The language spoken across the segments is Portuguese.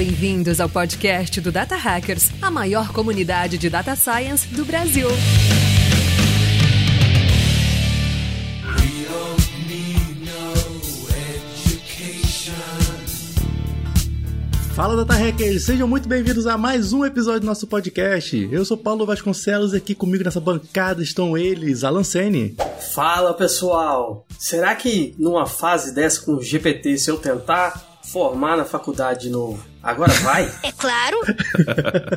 bem-vindos ao podcast do Data Hackers, a maior comunidade de data science do Brasil. Fala Data Hackers, sejam muito bem-vindos a mais um episódio do nosso podcast. Eu sou Paulo Vasconcelos e aqui comigo nessa bancada estão eles, Alan Sene. Fala pessoal, será que numa fase dessa com o GPT, se eu tentar formar na faculdade de novo, agora vai? É claro!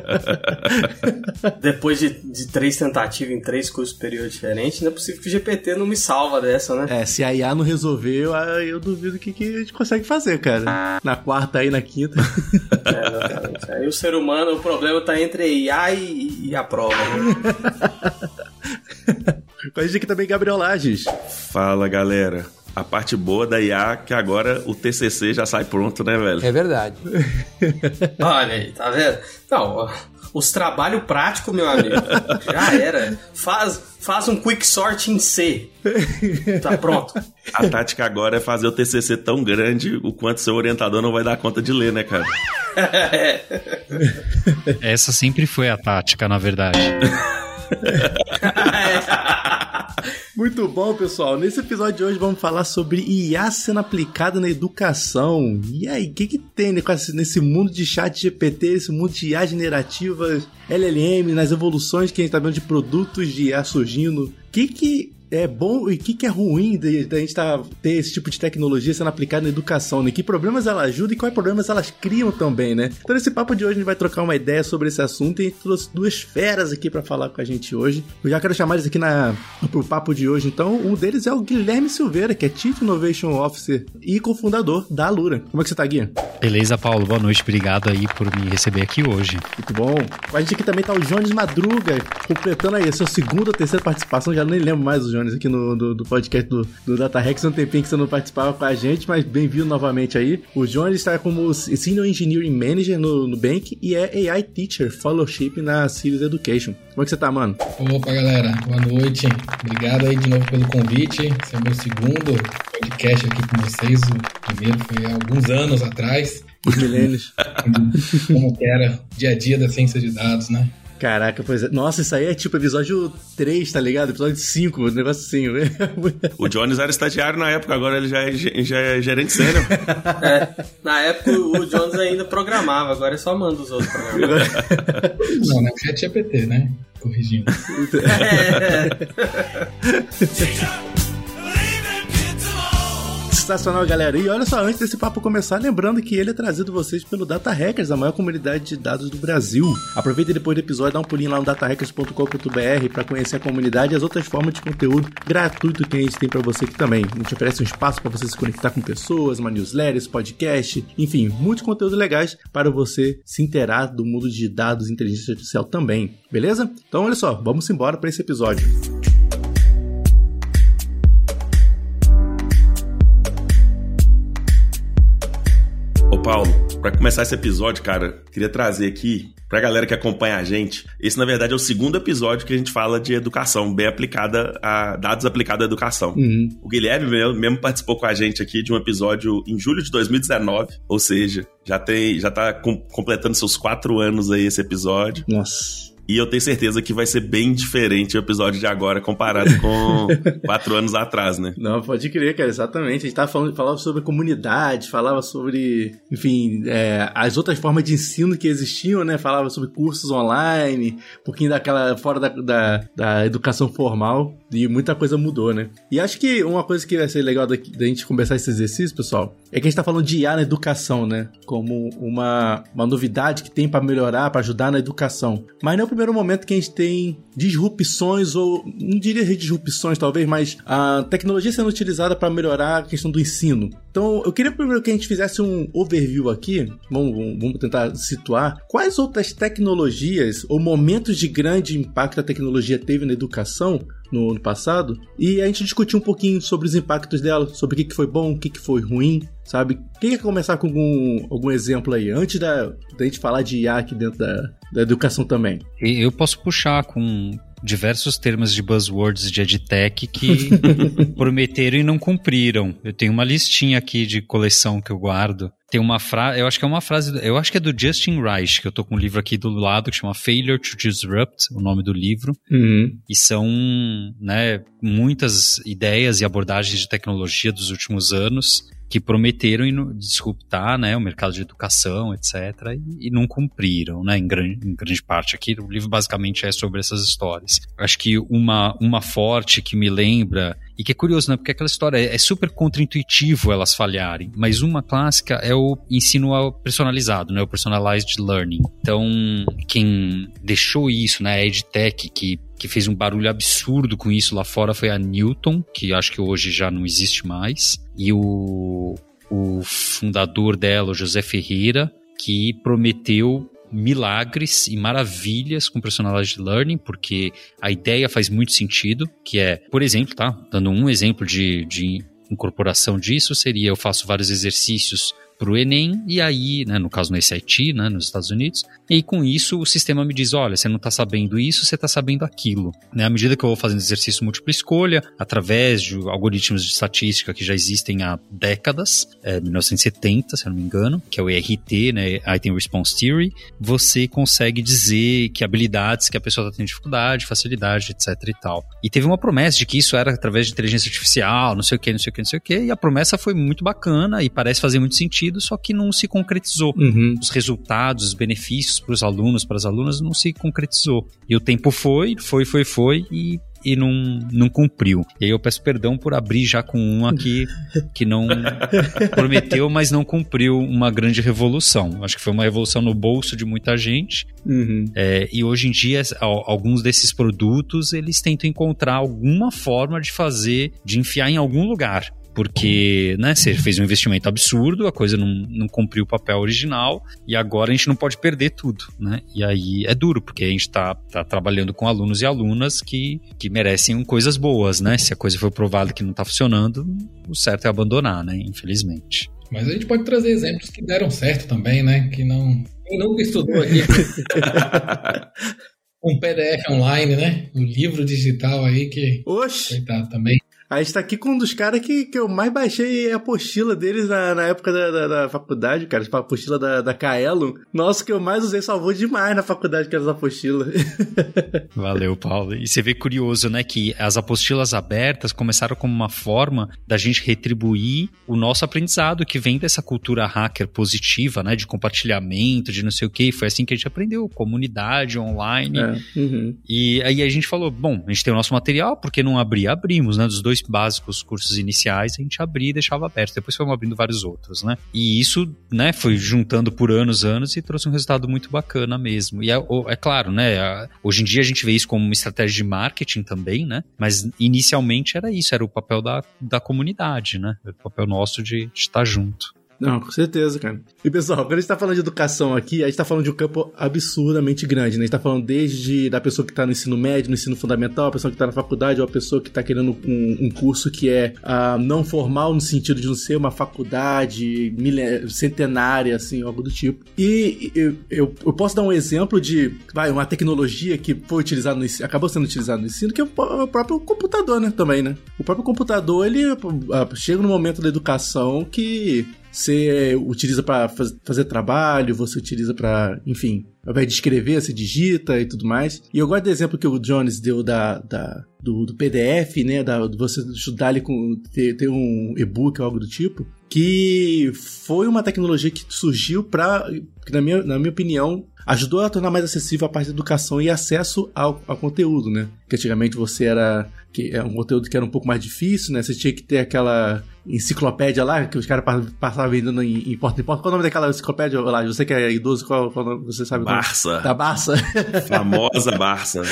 Depois de, de três tentativas em três cursos superiores diferentes, não é possível que o GPT não me salva dessa, né? É, se a IA não resolveu, ah, eu duvido que, que a gente consegue fazer, cara. Na quarta aí, na quinta. É, exatamente. Aí o ser humano, o problema tá entre a IA e, e a prova, né? Com a gente aqui também, Gabriel Lages. Fala galera. A parte boa da IA é que agora o TCC já sai pronto, né, velho? É verdade. Olha aí, tá vendo? Não, os trabalhos práticos, meu amigo, já era. Faz, faz um quick sort em C. Tá pronto. A tática agora é fazer o TCC tão grande o quanto seu orientador não vai dar conta de ler, né, cara? Essa sempre foi a tática, na verdade. Muito bom, pessoal. Nesse episódio de hoje vamos falar sobre IA sendo aplicada na educação. E aí, o que, que tem né, nesse mundo de chat GPT, esse mundo de IA generativa, LLM, nas evoluções que a gente tá vendo de produtos de IA surgindo? O que que é bom e o que, que é ruim de, de a gente tá, ter esse tipo de tecnologia sendo aplicada na educação, né? Que problemas ela ajuda e quais problemas elas criam também, né? Então, nesse papo de hoje, a gente vai trocar uma ideia sobre esse assunto e trouxe duas feras aqui pra falar com a gente hoje. Eu já quero chamar eles aqui na, pro papo de hoje, então. Um deles é o Guilherme Silveira, que é Chief Innovation Officer e cofundador da Alura. Como é que você tá, Gui? Beleza, Paulo? Boa noite. Obrigado aí por me receber aqui hoje. Muito bom. Com a gente aqui também tá o Jones Madruga, completando aí a sua segunda ou terceira participação, já nem lembro mais o Jones aqui no do, do podcast do, do Data Rex, um tempinho que você não participava com a gente, mas bem-vindo novamente aí. O Jones está como Senior Engineering Manager no, Bank e é AI Teacher Fellowship na Sirius Education. Como é que você tá, mano? Opa, galera, boa noite. Obrigado aí de novo pelo convite. Esse é o meu segundo podcast aqui com vocês. O primeiro foi há alguns anos atrás, Os milênios. como que era o dia a dia da ciência de dados, né? Caraca, pois é. Nossa, isso aí é tipo episódio 3, tá ligado? Episódio 5, um negócio assim. O Jones era estagiário na época, agora ele já é, já é gerente sênior. É, na época o Jones ainda programava, agora é só manda os outros programar. Não, né? Chat GPT, né? Corrigindo. Sensacional, galera. E olha só, antes desse papo começar, lembrando que ele é trazido vocês pelo Data Hackers, a maior comunidade de dados do Brasil. Aproveita depois do episódio, dá um pulinho lá no datahackers.com.br para conhecer a comunidade e as outras formas de conteúdo gratuito que a gente tem para você aqui também. A gente oferece um espaço para você se conectar com pessoas, uma newsletter, podcast, enfim, muitos conteúdos legais para você se inteirar do mundo de dados e inteligência artificial também. Beleza? Então, olha só, vamos embora para esse episódio. Ô Paulo, pra começar esse episódio, cara, queria trazer aqui pra galera que acompanha a gente. Esse, na verdade, é o segundo episódio que a gente fala de educação bem aplicada a dados aplicados à educação. Uhum. O Guilherme mesmo- mesmo participou com a gente aqui de um episódio em julho de 2019, ou seja, já tem, já tá com- completando seus quatro anos aí esse episódio. Nossa. E eu tenho certeza que vai ser bem diferente o episódio de agora comparado com quatro anos atrás, né? Não, pode crer, cara, exatamente. A gente tava falando, falava sobre comunidade, falava sobre, enfim, é, as outras formas de ensino que existiam, né? Falava sobre cursos online, um pouquinho daquela, fora da, da, da educação formal, e muita coisa mudou, né? E acho que uma coisa que vai ser legal da, da gente começar esse exercício, pessoal, é que a gente tá falando de IA na educação, né? Como uma, uma novidade que tem pra melhorar, pra ajudar na educação. Mas não é o primeiro momento que a gente tem disrupções, ou não diria disrupções talvez, mas a tecnologia sendo utilizada para melhorar a questão do ensino. Então, eu queria primeiro que a gente fizesse um overview aqui, vamos, vamos- tentar situar quais outras tecnologias ou momentos de grande impacto a tecnologia teve na educação no ano passado e a gente discutir um pouquinho sobre os impactos dela, sobre o que, foi bom, o que, foi ruim, sabe? Quem quer começar com algum, algum exemplo aí, antes da, da gente falar de IA aqui dentro da, da educação também? Eu posso puxar com diversos termos de buzzwords de edtech que prometeram e não cumpriram. Eu tenho uma listinha aqui de coleção que eu guardo. Tem uma frase, eu acho que é uma frase, eu acho que é do Justin Reich, que eu tô com um livro aqui do lado que chama Failure to Disrupt, o nome do livro. Uhum. E são, né, muitas ideias e abordagens de tecnologia dos últimos anos que prometeram disruptar né, o mercado de educação, etc., e, e não cumpriram, né, em grande, em grande parte. Aqui o livro basicamente é sobre essas histórias. Acho que uma, uma forte que me lembra e que é curioso, né? Porque aquela história é, é super contraintuitivo elas falharem. Mas uma clássica é o ensino personalizado, né? O personalized learning. Então, quem deixou isso, né? A EdTech, que que fez um barulho absurdo com isso lá fora foi a Newton, que acho que hoje já não existe mais, e o, o fundador dela, o José Ferreira, que prometeu milagres e maravilhas com personalized learning, porque a ideia faz muito sentido, que é, por exemplo, tá? Dando um exemplo de, de incorporação disso, seria eu faço vários exercícios para o Enem, e aí, né, no caso no SAT, né, nos Estados Unidos, e com isso o sistema me diz, olha, você não está sabendo isso, você está sabendo aquilo. Né, à medida que eu vou fazendo exercício múltipla escolha, através de algoritmos de estatística que já existem há décadas, é, 1970, se eu não me engano, que é o ERT, né, Item Response Theory, você consegue dizer que habilidades que a pessoa está tendo dificuldade, facilidade, etc e tal. E teve uma promessa de que isso era através de inteligência artificial, não sei o que, não sei o que, não sei o que, e a promessa foi muito bacana e parece fazer muito sentido, só que não se concretizou. Uhum. Os resultados, os benefícios para os alunos, para as alunas, não se concretizou. E o tempo foi, foi, foi, foi, e e não, não cumpriu. E aí eu peço perdão por abrir já com um aqui que não prometeu, mas não cumpriu uma grande revolução. Acho que foi uma revolução no bolso de muita gente. Uhum. É, e hoje em dia, alguns desses produtos, eles tentam encontrar alguma forma de fazer, de enfiar em algum lugar porque né, você fez um investimento absurdo, a coisa não, não cumpriu o papel original e agora a gente não pode perder tudo, né? E aí é duro, porque a gente está tá trabalhando com alunos e alunas que, que merecem coisas boas, né? Se a coisa for provada que não está funcionando, o certo é abandonar, né? Infelizmente. Mas a gente pode trazer exemplos que deram certo também, né? Que não. Quem nunca estudou aqui. um PDF online, né? Um livro digital aí que. Oxe! Coitado também. A gente tá aqui com um dos caras que, que eu mais baixei a apostila deles na, na época da, da, da, faculdade, cara. Tipo, a apostila da, da Kaelon. Nossa, que eu mais usei salvou demais na faculdade que as apostilas. Valeu, Paulo. E você vê curioso, né, que as apostilas abertas começaram como uma forma da gente retribuir o nosso aprendizado, que vem dessa cultura hacker positiva, né, de compartilhamento, de não sei o que. Foi assim que a gente aprendeu, comunidade online. É, uhum. E aí a gente falou, bom, a gente tem o nosso material, por que não abrir? Abrimos, né, dos dois básicos, cursos iniciais, a gente abria e deixava aberto. Depois fomos abrindo vários outros, né? E isso, né, foi juntando por anos, anos e trouxe um resultado muito bacana mesmo. E é, é claro, né, hoje em dia a gente vê isso como uma estratégia de marketing também, né? Mas inicialmente era isso, era o papel da, da comunidade, né? Era o papel nosso de, de estar junto. Não, com certeza, cara. E pessoal, quando a gente tá falando de educação aqui, a gente tá falando de um campo absurdamente grande, né? A gente tá falando desde da pessoa que tá no ensino médio, no ensino fundamental, a pessoa que tá na faculdade, ou a pessoa que tá querendo um, um curso que é uh, não formal no sentido de não ser uma faculdade centenária, assim, algo do tipo. E eu, eu, eu, posso dar um exemplo de, vai, uma tecnologia que foi utilizada no acabou sendo utilizada no ensino, que é o próprio computador, né? Também, né? O próprio computador, ele uh, chega no momento da educação que você utiliza para fazer trabalho, você utiliza para, enfim, ao invés de escrever, você digita e tudo mais. E eu gosto do exemplo que o Jones deu da, da do, do, PDF, né, da, você estudar ali com ter, ter um e-book ou algo do tipo, que foi uma tecnologia que surgiu para, na minha, na minha opinião, ajudou a tornar mais acessível a parte da educação e acesso ao, ao conteúdo, né? Que antigamente você era que é um conteúdo que era um pouco mais difícil, né? Você tinha que ter aquela enciclopédia lá, que os caras passavam vendendo em, em porta em porta. Qual é o nome daquela enciclopédia lá? Você que é idoso, qual, qual você sabe? Barça. Da Barça. Famosa Barça.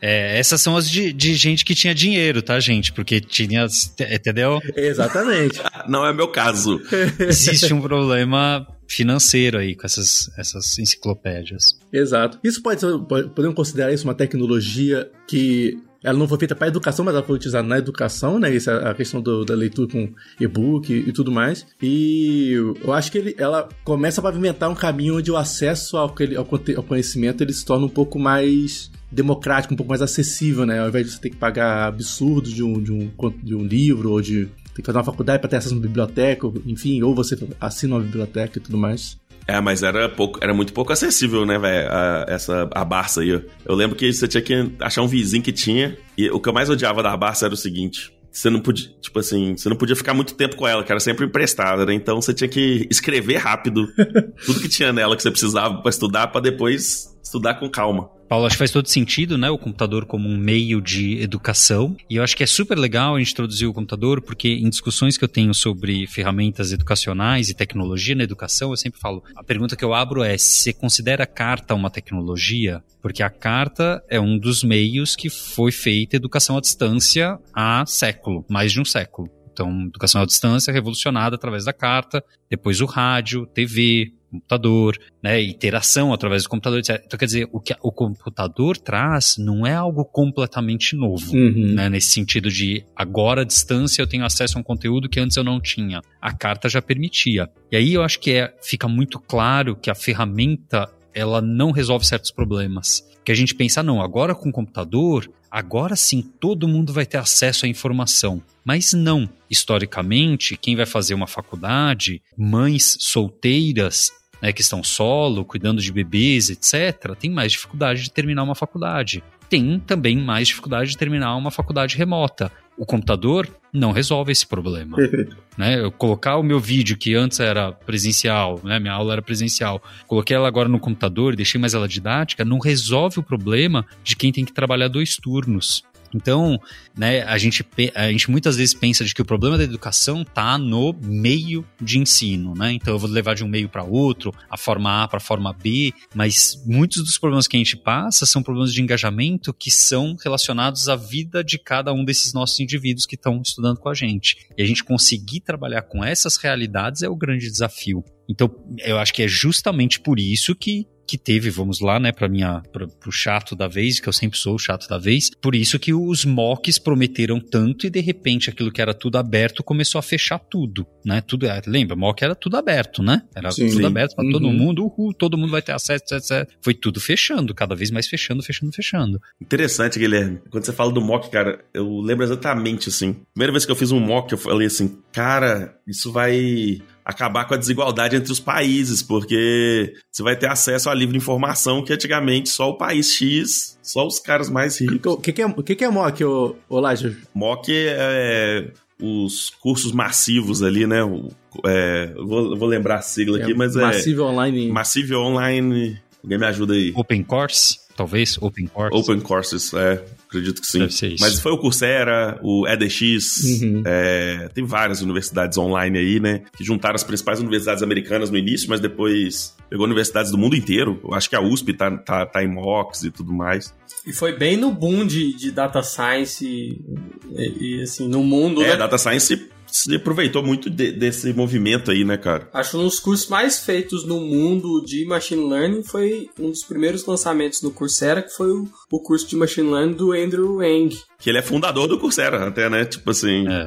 É, essas são as de, de gente que tinha dinheiro, tá, gente? Porque tinha, entendeu? Exatamente. Não é meu caso. Existe um problema financeiro aí com essas, essas enciclopédias. Exato. Isso pode ser, podemos considerar isso uma tecnologia que ela não foi feita para educação, mas ela foi utilizada na educação, né? Essa é a questão do, da leitura com e-book e, e, tudo mais. E eu acho que ele, ela começa a pavimentar um caminho onde o acesso ao, ao, ao conhecimento ele se torna um pouco mais democrático, um pouco mais acessível, né? Ao invés de você ter que pagar absurdos de um, de um, de um livro ou de ter que fazer uma faculdade para ter acesso a uma biblioteca, enfim, ou você assina uma biblioteca e tudo mais. É, mas era pouco, era muito pouco acessível, né, velho? Essa a Barça aí. Eu lembro que você tinha que achar um vizinho que tinha. E o que eu mais odiava da Barça era o seguinte: você não podia, tipo assim, você não podia ficar muito tempo com ela, que era sempre emprestada, né? Então você tinha que escrever rápido tudo que tinha nela que você precisava para estudar, para depois estudar com calma. Paulo, acho que faz todo sentido, né? O computador como um meio de educação. E eu acho que é super legal a gente introduzir o computador, porque em discussões que eu tenho sobre ferramentas educacionais e tecnologia na educação, eu sempre falo: a pergunta que eu abro é: você considera a carta uma tecnologia? Porque a carta é um dos meios que foi feita educação à distância há século, mais de um século. Então, educação à distância revolucionada através da carta, depois o rádio, TV, computador, né, interação através do computador, etc. Então, quer dizer, o que o computador traz não é algo completamente novo, uhum. né, nesse sentido de agora à distância eu tenho acesso a um conteúdo que antes eu não tinha. A carta já permitia. E aí eu acho que é, fica muito claro que a ferramenta ela não resolve certos problemas. Que a gente pensa, não, agora com o computador, agora sim todo mundo vai ter acesso à informação. Mas não. Historicamente, quem vai fazer uma faculdade, mães solteiras, né, que estão solo, cuidando de bebês, etc., tem mais dificuldade de terminar uma faculdade. Tem também mais dificuldade de terminar uma faculdade remota. O computador não resolve esse problema. né? Eu colocar o meu vídeo, que antes era presencial, né? minha aula era presencial, coloquei ela agora no computador deixei mais ela didática, não resolve o problema de quem tem que trabalhar dois turnos. Então, né, a gente, a gente muitas vezes pensa de que o problema da educação está no meio de ensino, né? Então eu vou levar de um meio para outro, a forma A para a forma B, mas muitos dos problemas que a gente passa são problemas de engajamento que são relacionados à vida de cada um desses nossos indivíduos que estão estudando com a gente. E a gente conseguir trabalhar com essas realidades é o grande desafio. Então, eu acho que é justamente por isso que que teve, vamos lá, né, para minha pra, pro chato da vez, que eu sempre sou o chato da vez. Por isso que os mocks prometeram tanto e de repente aquilo que era tudo aberto começou a fechar tudo, né? Tudo, é, lembra, mock era tudo aberto, né? Era sim, tudo sim. aberto para uhum. todo mundo, uhul, todo mundo vai ter acesso, etc, Foi tudo fechando, cada vez mais fechando, fechando, fechando. Interessante, Guilherme. Quando você fala do mock, cara, eu lembro exatamente assim. Primeira vez que eu fiz um mock, eu falei assim, cara, isso vai acabar com a desigualdade entre os países, porque você vai ter acesso a livre informação que antigamente só o país X, só os caras mais ricos. O que, que, é, o que, que é MOC, ô, ô MOC é os cursos massivos ali, né? É, vou, vou lembrar a sigla é aqui, mas Massive é... Massive Online. Massive Online... Alguém me ajuda aí. Open Course? Talvez? Open Course? Open Courses, é. Acredito que sim. Deve ser isso. Mas foi o Coursera, o EDX, uhum. é, tem várias universidades online aí, né? Que juntaram as principais universidades americanas no início, mas depois pegou universidades do mundo inteiro. Eu acho que a USP tá, tá, tá em mocks e tudo mais. E foi bem no boom de, de data science e, e, assim, no mundo. É, né? data science se aproveitou muito de, desse movimento aí, né, cara? Acho que um dos cursos mais feitos no mundo de Machine Learning foi um dos primeiros lançamentos no Coursera, que foi o, o curso de Machine Learning do Andrew Ng. Que ele é fundador do Coursera, até, né? Tipo assim. É.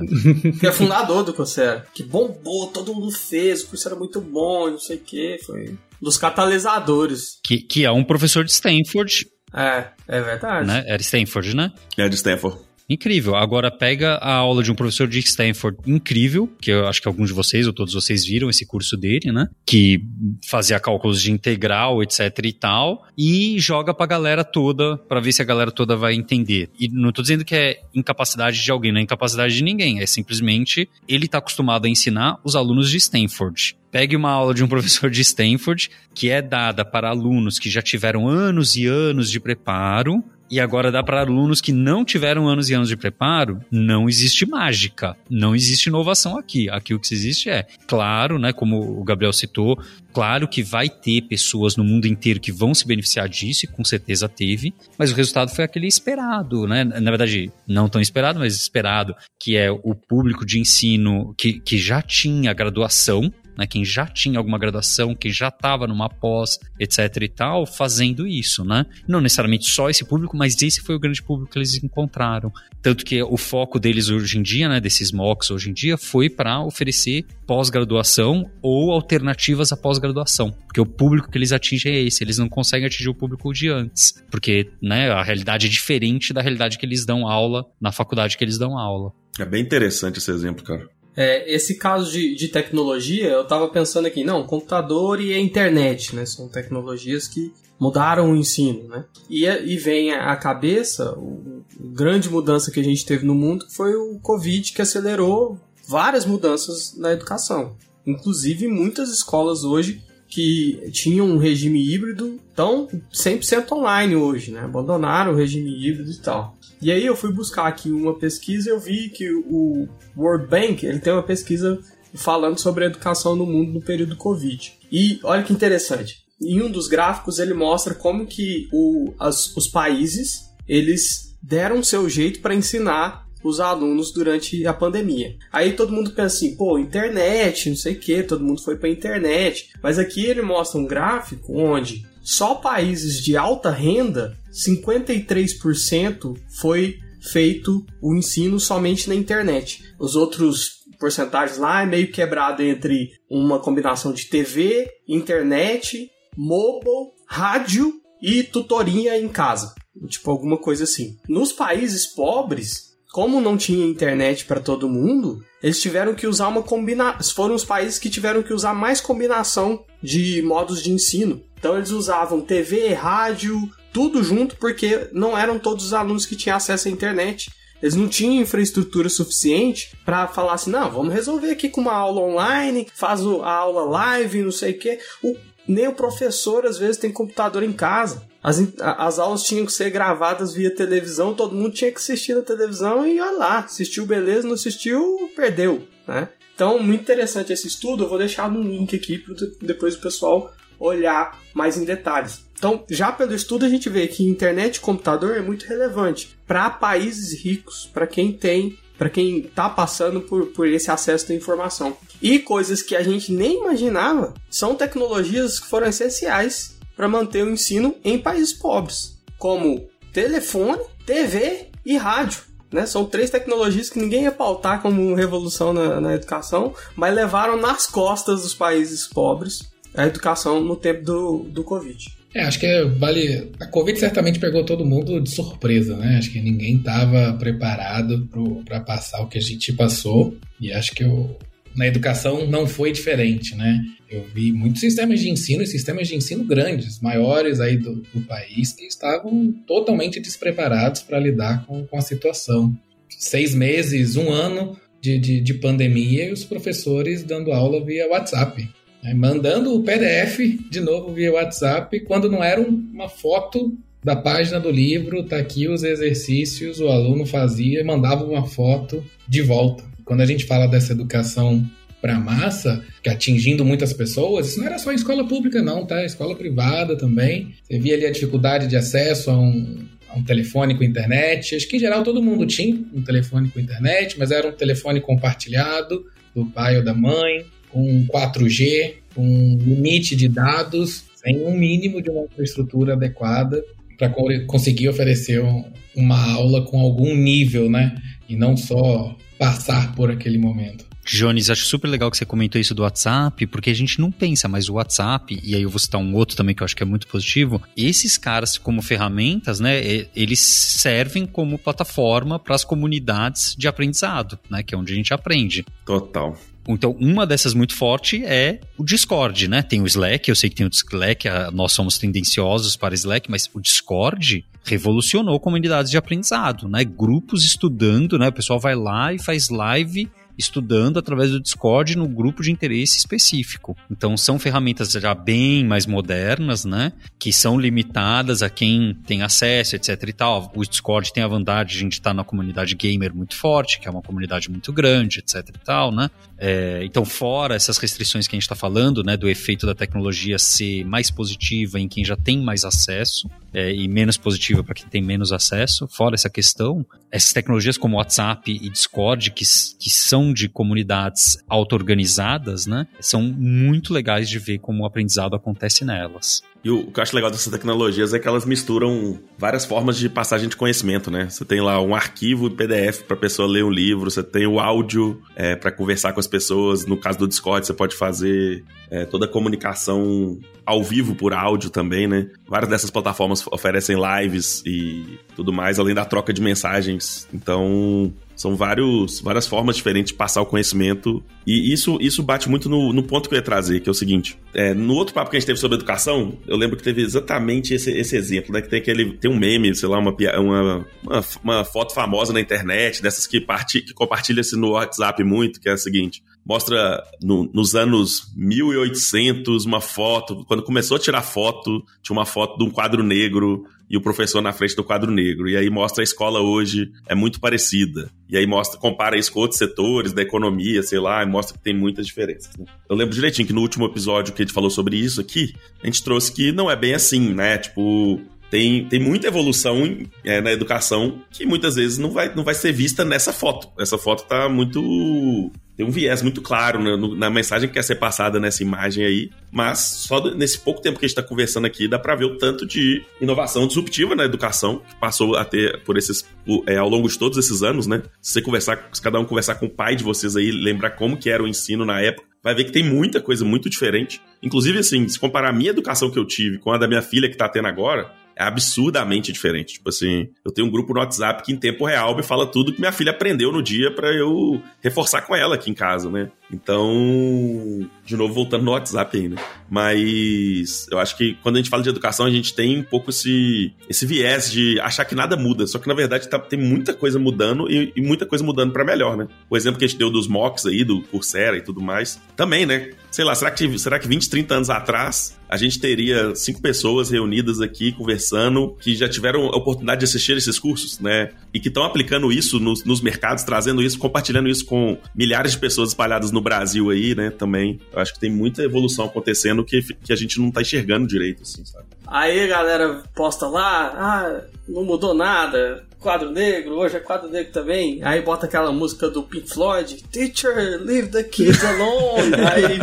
que é fundador do Coursera. Que bombou, todo mundo fez, o curso era muito bom, não sei o quê. Foi dos catalisadores. Que, que é um professor de Stanford. É, é verdade. Né? Era Stanford, né? É de Stanford. Incrível. Agora pega a aula de um professor de Stanford incrível, que eu acho que alguns de vocês ou todos vocês viram esse curso dele, né? Que fazia cálculos de integral, etc e tal, e joga pra galera toda para ver se a galera toda vai entender. E não tô dizendo que é incapacidade de alguém, não é incapacidade de ninguém, é simplesmente ele tá acostumado a ensinar os alunos de Stanford. Pegue uma aula de um professor de Stanford, que é dada para alunos que já tiveram anos e anos de preparo, e agora dá para alunos que não tiveram anos e anos de preparo, não existe mágica, não existe inovação aqui. Aqui o que existe é, claro, né, como o Gabriel citou, claro que vai ter pessoas no mundo inteiro que vão se beneficiar disso, e com certeza teve, mas o resultado foi aquele esperado, né? Na verdade, não tão esperado, mas esperado, que é o público de ensino que, que já tinha graduação, né, quem já tinha alguma graduação, quem já estava numa pós, etc e tal, fazendo isso, né? Não necessariamente só esse público, mas esse foi o grande público que eles encontraram. Tanto que o foco deles hoje em dia, né, desses MOOCs hoje em dia, foi para oferecer pós-graduação ou alternativas à pós-graduação. Porque o público que eles atingem é esse, eles não conseguem atingir o público de antes. Porque né, a realidade é diferente da realidade que eles dão aula na faculdade que eles dão aula. É bem interessante esse exemplo, cara. É, esse caso de, de tecnologia, eu estava pensando aqui, não, computador e a internet, né? São tecnologias que mudaram o ensino, né? E, e vem à cabeça o, a grande mudança que a gente teve no mundo, foi o Covid, que acelerou várias mudanças na educação. Inclusive, muitas escolas hoje que tinham um regime híbrido estão 100% online hoje, né? Abandonaram o regime híbrido e tal. E aí eu fui buscar aqui uma pesquisa e eu vi que o World Bank, ele tem uma pesquisa falando sobre a educação no mundo no período Covid. E olha que interessante. Em um dos gráficos ele mostra como que o, as, os países eles deram seu jeito para ensinar os alunos durante a pandemia. Aí todo mundo pensa assim, pô, internet, não sei o que, todo mundo foi para internet. Mas aqui ele mostra um gráfico onde só países de alta renda, 53% foi feito o ensino somente na internet. Os outros porcentagens lá é meio quebrado entre uma combinação de TV, internet, mobile, rádio e tutoria em casa. Tipo alguma coisa assim. Nos países pobres, como não tinha internet para todo mundo, eles tiveram que usar uma combinação. Foram os países que tiveram que usar mais combinação de modos de ensino. Então eles usavam TV, rádio, tudo junto, porque não eram todos os alunos que tinham acesso à internet. Eles não tinham infraestrutura suficiente para falar assim, não, vamos resolver aqui com uma aula online, faz a aula live, não sei o quê. O, nem o professor às vezes tem computador em casa. As, as aulas tinham que ser gravadas via televisão, todo mundo tinha que assistir na televisão e olha lá, assistiu beleza, não assistiu, perdeu, né? Então, muito interessante esse estudo, eu vou deixar no link aqui para depois o pessoal olhar mais em detalhes. Então, já pelo estudo a gente vê que internet e computador é muito relevante para países ricos, para quem tem, para quem está passando por, por esse acesso à informação. E coisas que a gente nem imaginava são tecnologias que foram essenciais para manter o ensino em países pobres, como telefone, TV e rádio. Né? São três tecnologias que ninguém ia pautar como revolução na, na educação, mas levaram nas costas dos países pobres a educação no tempo do, do Covid. É, acho que vale. A Covid certamente pegou todo mundo de surpresa, né? Acho que ninguém estava preparado para passar o que a gente passou. E acho que o, na educação não foi diferente, né? Eu vi muitos sistemas de ensino e sistemas de ensino grandes, maiores aí do, do país, que estavam totalmente despreparados para lidar com, com a situação. Seis meses, um ano de, de, de pandemia e os professores dando aula via WhatsApp. Né? Mandando o PDF de novo via WhatsApp, quando não era uma foto da página do livro, tá aqui os exercícios, o aluno fazia, mandava uma foto de volta. Quando a gente fala dessa educação para massa, que atingindo muitas pessoas, isso não era só em escola pública, não, tá? Escola privada também. Você via ali a dificuldade de acesso a um, a um telefone com internet. Acho que em geral todo mundo tinha um telefone com internet, mas era um telefone compartilhado do pai ou da mãe, com 4G, com limite de dados, sem um mínimo de uma infraestrutura adequada para conseguir oferecer um, uma aula com algum nível, né? E não só passar por aquele momento. Jones, acho super legal que você comentou isso do WhatsApp, porque a gente não pensa, mas o WhatsApp, e aí eu vou citar um outro também que eu acho que é muito positivo, esses caras como ferramentas, né, eles servem como plataforma para as comunidades de aprendizado, né, que é onde a gente aprende. Total. Então, uma dessas muito forte é o Discord, né? Tem o Slack, eu sei que tem o Slack, nós somos tendenciosos para Slack, mas o Discord revolucionou comunidades de aprendizado, né? Grupos estudando, né? O pessoal vai lá e faz live estudando através do Discord no grupo de interesse específico. Então são ferramentas já bem mais modernas, né? Que são limitadas a quem tem acesso, etc e tal. O Discord tem a vantagem de a gente estar na comunidade gamer muito forte, que é uma comunidade muito grande, etc e tal, né? É, então fora essas restrições que a gente está falando, né? Do efeito da tecnologia ser mais positiva em quem já tem mais acesso, é, e menos positiva para quem tem menos acesso. Fora essa questão, essas tecnologias como WhatsApp e Discord, que, que são de comunidades auto-organizadas, né, são muito legais de ver como o aprendizado acontece nelas. E o, que eu acho legal dessas tecnologias é que elas misturam várias formas de passagem de conhecimento, né? Você tem lá um arquivo PDF para a pessoa ler um livro, você tem o áudio é, para conversar com as pessoas. No caso do Discord, você pode fazer é, toda a comunicação ao vivo por áudio também, né? Várias dessas plataformas oferecem lives e tudo mais, além da troca de mensagens. Então, são vários, várias formas diferentes de passar o conhecimento. E isso, isso bate muito no, no ponto que eu ia trazer, que é o seguinte: é, no outro papo que a gente teve sobre educação, eu lembro que teve exatamente esse, esse exemplo, né? Que tem aquele. Tem um meme, sei lá, uma, uma, uma, uma foto famosa na internet, dessas que, parti, que compartilha-se no WhatsApp muito, que é a seguinte: mostra no, nos anos 1800 uma foto. Quando começou a tirar foto, tinha uma foto de um quadro negro e o professor na frente do quadro negro. E aí mostra a escola hoje é muito parecida. E aí mostra, compara isso com outros setores da economia, sei lá, e mostra que tem muitas diferenças. Né? Eu lembro direitinho que no último episódio que a gente falou sobre isso aqui, a gente trouxe que não é bem assim, né? Tipo, tem, tem muita evolução é, na educação que muitas vezes não vai, não vai ser vista nessa foto. Essa foto tá muito tem um viés muito claro né, na mensagem que quer ser passada nessa imagem aí, mas só nesse pouco tempo que a gente está conversando aqui dá para ver o tanto de inovação disruptiva na educação que passou a ter por esses é, ao longo de todos esses anos, né? Se você conversar, se cada um conversar com o pai de vocês aí, lembrar como que era o ensino na época, vai ver que tem muita coisa muito diferente. Inclusive, assim, se comparar a minha educação que eu tive com a da minha filha que tá tendo agora, é absurdamente diferente. Tipo assim, eu tenho um grupo no WhatsApp que em tempo real me fala tudo que minha filha aprendeu no dia para eu reforçar com ela aqui em casa, né? Então, de novo, voltando no WhatsApp ainda. Né? Mas eu acho que quando a gente fala de educação, a gente tem um pouco esse, esse viés de achar que nada muda. Só que na verdade tá, tem muita coisa mudando e, e muita coisa mudando para melhor, né? O exemplo que a gente deu dos mocks aí, do Coursera e tudo mais, também, né? Sei lá, será que, será que 20, 30 anos atrás a gente teria cinco pessoas reunidas aqui conversando que já tiveram a oportunidade de assistir esses cursos, né? E que estão aplicando isso nos, nos mercados, trazendo isso, compartilhando isso com milhares de pessoas espalhadas no Brasil aí, né, também. Eu acho que tem muita evolução acontecendo que, que a gente não tá enxergando direito, assim, sabe? Aí galera posta lá, ah, não mudou nada, quadro negro, hoje é quadro negro também. Aí bota aquela música do Pink Floyd, Teacher, leave the kids alone. Aí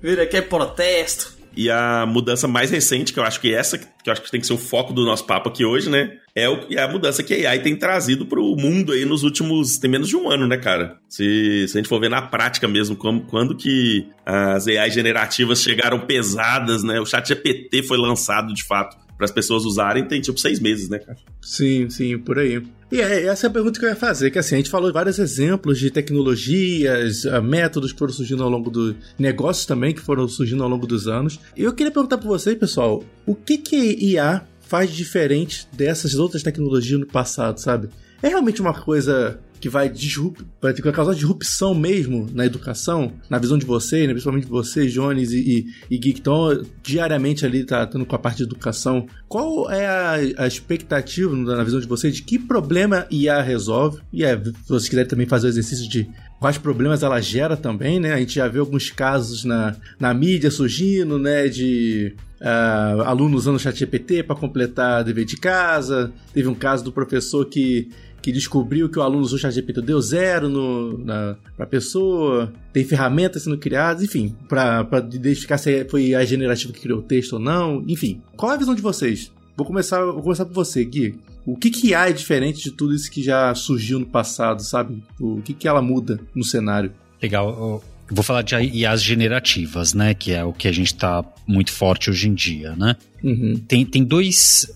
vira aquele protesto. E a mudança mais recente, que eu acho que essa, que eu acho que tem que ser o foco do nosso papo aqui hoje, né? É, o, é a mudança que a AI tem trazido pro mundo aí nos últimos. tem menos de um ano, né, cara? Se, se a gente for ver na prática mesmo, como, quando que as AI generativas chegaram pesadas, né? O chat GPT foi lançado de fato para as pessoas usarem, tem tipo seis meses, né, cara? Sim, sim, por aí. E é, essa é a pergunta que eu ia fazer, que assim, a gente falou vários exemplos de tecnologias, ah, métodos que foram surgindo ao longo do... negócios também que foram surgindo ao longo dos anos. E eu queria perguntar para vocês, pessoal, o que que IA faz diferente dessas outras tecnologias no passado, sabe? É realmente uma coisa que vai, disrup... vai causar disrupção mesmo na educação, na visão de vocês, né? principalmente você, Jones e, e, e Geek, então, diariamente ali tratando com a parte de educação. Qual é a, a expectativa, na visão de vocês, de que problema IA resolve? E é, se vocês quiserem também fazer o exercício de quais problemas ela gera também, né? A gente já vê alguns casos na, na mídia surgindo, né? De uh, alunos usando o ChatGPT para completar dever de casa. Teve um caso do professor que que descobriu que o aluno usou o ChatGPT deu zero no, na, pra pessoa, tem ferramentas sendo criadas, enfim, para identificar se foi a generativa que criou o texto ou não, enfim. Qual é a visão de vocês? Vou começar, vou começar por você, Gui. O que, que há é diferente de tudo isso que já surgiu no passado, sabe? O que, que ela muda no cenário? Legal. Vou falar de IAs generativas, né? Que é o que a gente está muito forte hoje em dia, né? Uhum. Tem, tem dois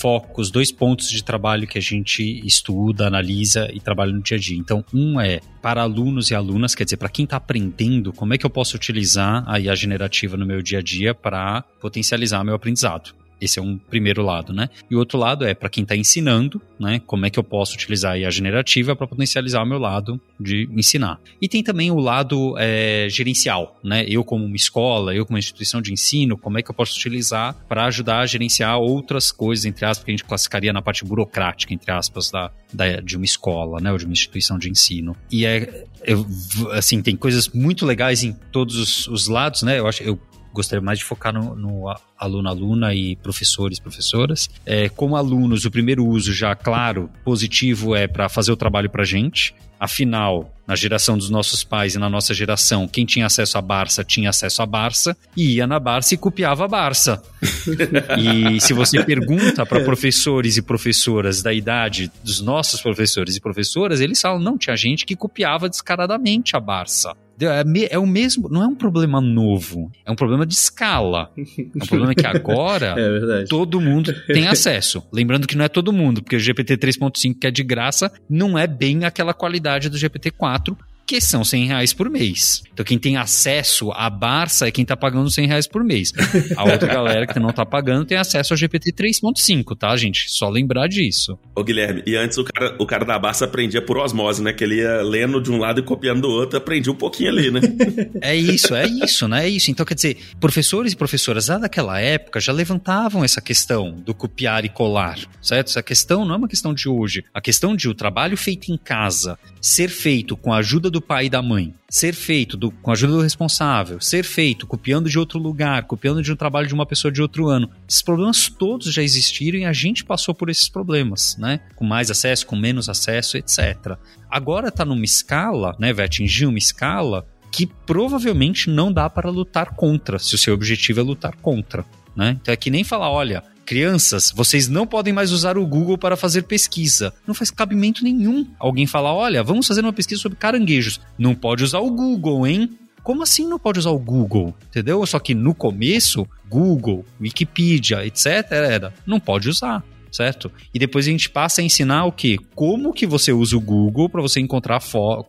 focos, dois pontos de trabalho que a gente estuda, analisa e trabalha no dia a dia. Então, um é para alunos e alunas, quer dizer, para quem está aprendendo, como é que eu posso utilizar a IA generativa no meu dia a dia para potencializar meu aprendizado. Esse é um primeiro lado, né? E o outro lado é para quem está ensinando, né? Como é que eu posso utilizar a generativa para potencializar o meu lado de ensinar. E tem também o lado é, gerencial, né? Eu como uma escola, eu como uma instituição de ensino, como é que eu posso utilizar para ajudar a gerenciar outras coisas, entre aspas, que a gente classificaria na parte burocrática, entre aspas, da, da de uma escola, né? Ou de uma instituição de ensino. E é, eu, assim, tem coisas muito legais em todos os, os lados, né? Eu acho, eu gostaria mais de focar no, no aluno-aluna e professores, professoras. É, como alunos, o primeiro uso já, claro, positivo é para fazer o trabalho para gente. Afinal, na geração dos nossos pais e na nossa geração, quem tinha acesso à Barça tinha acesso à Barça e ia na Barça e copiava a Barça. e se você pergunta para professores e professoras da idade dos nossos professores e professoras, eles falam: não, tinha gente que copiava descaradamente a Barça. É, é o mesmo, não é um problema novo, é um problema de escala. É um problema que agora é todo mundo tem acesso. Lembrando que não é todo mundo, porque o GPT 3.5 que é de graça não é bem aquela qualidade do GPT 4 que são 100 reais por mês. Então quem tem acesso à Barça é quem tá pagando 100 reais por mês. A outra galera que não tá pagando tem acesso ao GPT 3.5, tá, gente? Só lembrar disso. Ô Guilherme, e antes o cara, o cara da Barça aprendia por osmose, né? Que ele ia lendo de um lado e copiando do outro, aprendia um pouquinho ali, né? é isso, é isso, né? É isso. Então quer dizer, professores e professoras lá daquela época já levantavam essa questão do copiar e colar, certo? Essa questão não é uma questão de hoje. A questão de o trabalho feito em casa ser feito com a ajuda do do pai e da mãe, ser feito do, com a ajuda do responsável, ser feito copiando de outro lugar, copiando de um trabalho de uma pessoa de outro ano, esses problemas todos já existiram e a gente passou por esses problemas, né? Com mais acesso, com menos acesso, etc. Agora está numa escala, né? Vai atingir uma escala que provavelmente não dá para lutar contra, se o seu objetivo é lutar contra. Né? Então é que nem falar, olha, crianças, vocês não podem mais usar o Google para fazer pesquisa. Não faz cabimento nenhum. Alguém falar, olha, vamos fazer uma pesquisa sobre caranguejos. Não pode usar o Google, hein? Como assim não pode usar o Google? Entendeu? Só que no começo, Google, Wikipedia, etc. não pode usar certo? E depois a gente passa a ensinar o que? Como que você usa o Google para você encontrar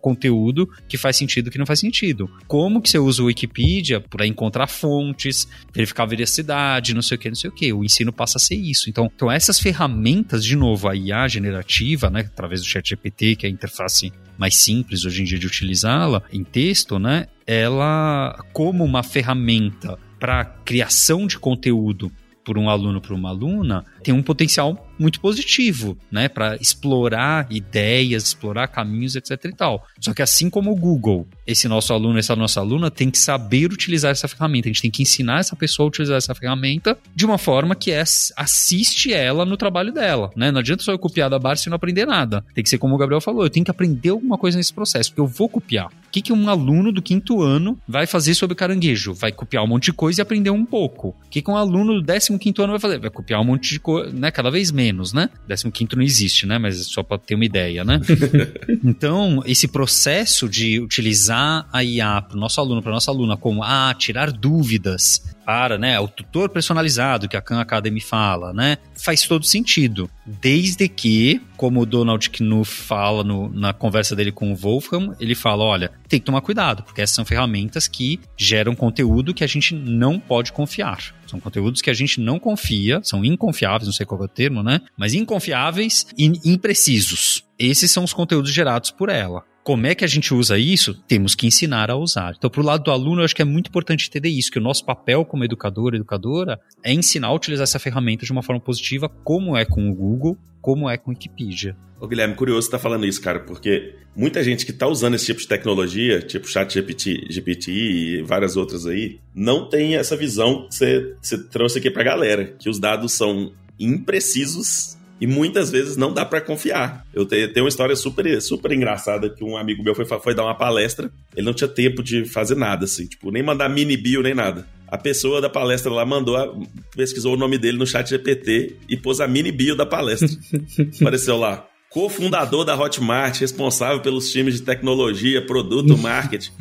conteúdo que faz sentido e que não faz sentido. Como que você usa o Wikipedia para encontrar fontes, verificar a veracidade, não sei o que, não sei o que. O ensino passa a ser isso. Então, então essas ferramentas, de novo, a IA generativa, né, através do ChatGPT, que é a interface mais simples hoje em dia de utilizá-la em texto, né, ela como uma ferramenta para criação de conteúdo por um aluno para uma aluna tem um potencial muito positivo, né, para explorar ideias, explorar caminhos, etc e tal. Só que assim como o Google, esse nosso aluno, essa nossa aluna tem que saber utilizar essa ferramenta, a gente tem que ensinar essa pessoa a utilizar essa ferramenta de uma forma que é, assiste ela no trabalho dela, né? Não adianta só eu copiar da Barça e não aprender nada. Tem que ser como o Gabriel falou, eu tenho que aprender alguma coisa nesse processo, porque eu vou copiar. O que, que um aluno do quinto ano vai fazer sobre caranguejo? Vai copiar um monte de coisa e aprender um pouco. O que, que um aluno do décimo quinto ano vai fazer? Vai copiar um monte de coisa, né? Cada vez menos, né? Décimo quinto não existe, né? Mas só para ter uma ideia, né? então, esse processo de utilizar a IA para o nosso aluno, para nossa aluna, como ah, tirar dúvidas, para, né, o tutor personalizado que a Khan Academy fala, né, faz todo sentido, desde que, como o Donald Knuth fala no, na conversa dele com o Wolfram, ele fala, olha, tem que tomar cuidado, porque essas são ferramentas que geram conteúdo que a gente não pode confiar. São conteúdos que a gente não confia, são inconfiáveis, não sei qual é o termo, né? Mas inconfiáveis e imprecisos. Esses são os conteúdos gerados por ela. Como é que a gente usa isso? Temos que ensinar a usar. Então, para o lado do aluno, eu acho que é muito importante entender isso, que o nosso papel como educador, educadora, é ensinar a utilizar essa ferramenta de uma forma positiva, como é com o Google, como é com o Wikipedia. Ô Guilherme, curioso você tá falando isso, cara, porque muita gente que está usando esse tipo de tecnologia, tipo chat GPT, e várias outras aí, não tem essa visão que você, você trouxe aqui pra galera, que os dados são imprecisos e muitas vezes não dá para confiar. Eu tenho, uma história super, super engraçada que um amigo meu foi, foi dar uma palestra, ele não tinha tempo de fazer nada, assim, tipo, nem mandar mini bio, nem nada. A pessoa da palestra lá mandou, pesquisou o nome dele no chat GPT e pôs a mini bio da palestra. Apareceu lá, cofundador da Hotmart, responsável pelos times de tecnologia, produto, marketing.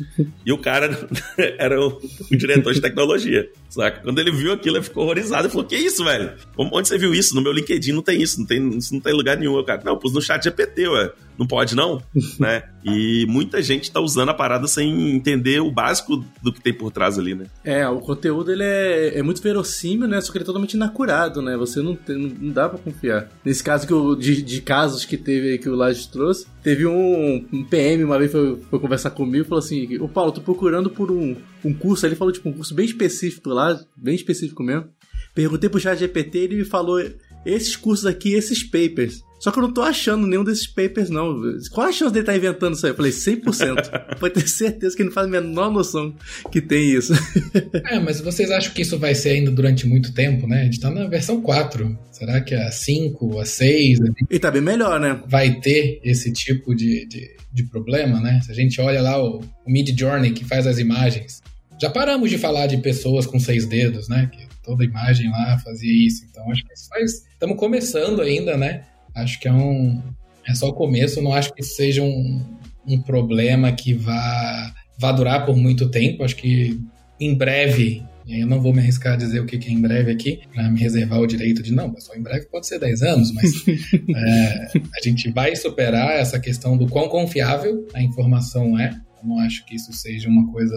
e o cara era o, o, diretor de tecnologia, saca? Quando ele viu aquilo, ele ficou horrorizado. Ele falou, que isso, velho? Onde você viu isso? No meu LinkedIn não tem isso, não tem, isso não tem lugar nenhum. Eu, cara, não, pus no chat GPT, ué. Não pode, não? né? E muita gente tá usando a parada sem entender o básico do que tem por trás ali, né? É, o conteúdo ele é, é muito verossímil, né? Só que ele é totalmente inacurado, né? Você não, tem, não dá pra confiar. Nesse caso que o, de, de casos que teve que o Laje trouxe, teve um, um, PM uma vez foi, foi conversar comigo e falou assim: Ô Paulo, tô procurando por um, um curso. Aí ele falou, tipo, um curso bem específico lá, bem específico mesmo. Perguntei pro chat GPT ele me falou esses cursos aqui, esses papers. Só que eu não tô achando nenhum desses papers, não. Qual a chance dele estar tá inventando isso aí? Eu falei, 100%. Pode ter certeza que ele não faz a menor noção que tem isso. é, mas vocês acham que isso vai ser ainda durante muito tempo, né? A gente tá na versão 4. Será que a 5, a 6... E tá bem melhor, né? Vai ter esse tipo de, de, de problema, né? Se a gente olha lá o, o Mid Journey que faz as imagens, já paramos de falar de pessoas com seis dedos, né? Que toda imagem lá fazia isso. Então acho que isso faz. Estamos começando ainda, né? Acho que é um. É só o começo, não acho que seja um, um problema que vá, vá durar por muito tempo. Acho que em breve, eu não vou me arriscar a dizer o que é em breve aqui, para me reservar o direito de, não, pessoal, em breve pode ser 10 anos, mas é, a gente vai superar essa questão do quão confiável a informação é. Eu não acho que isso seja uma coisa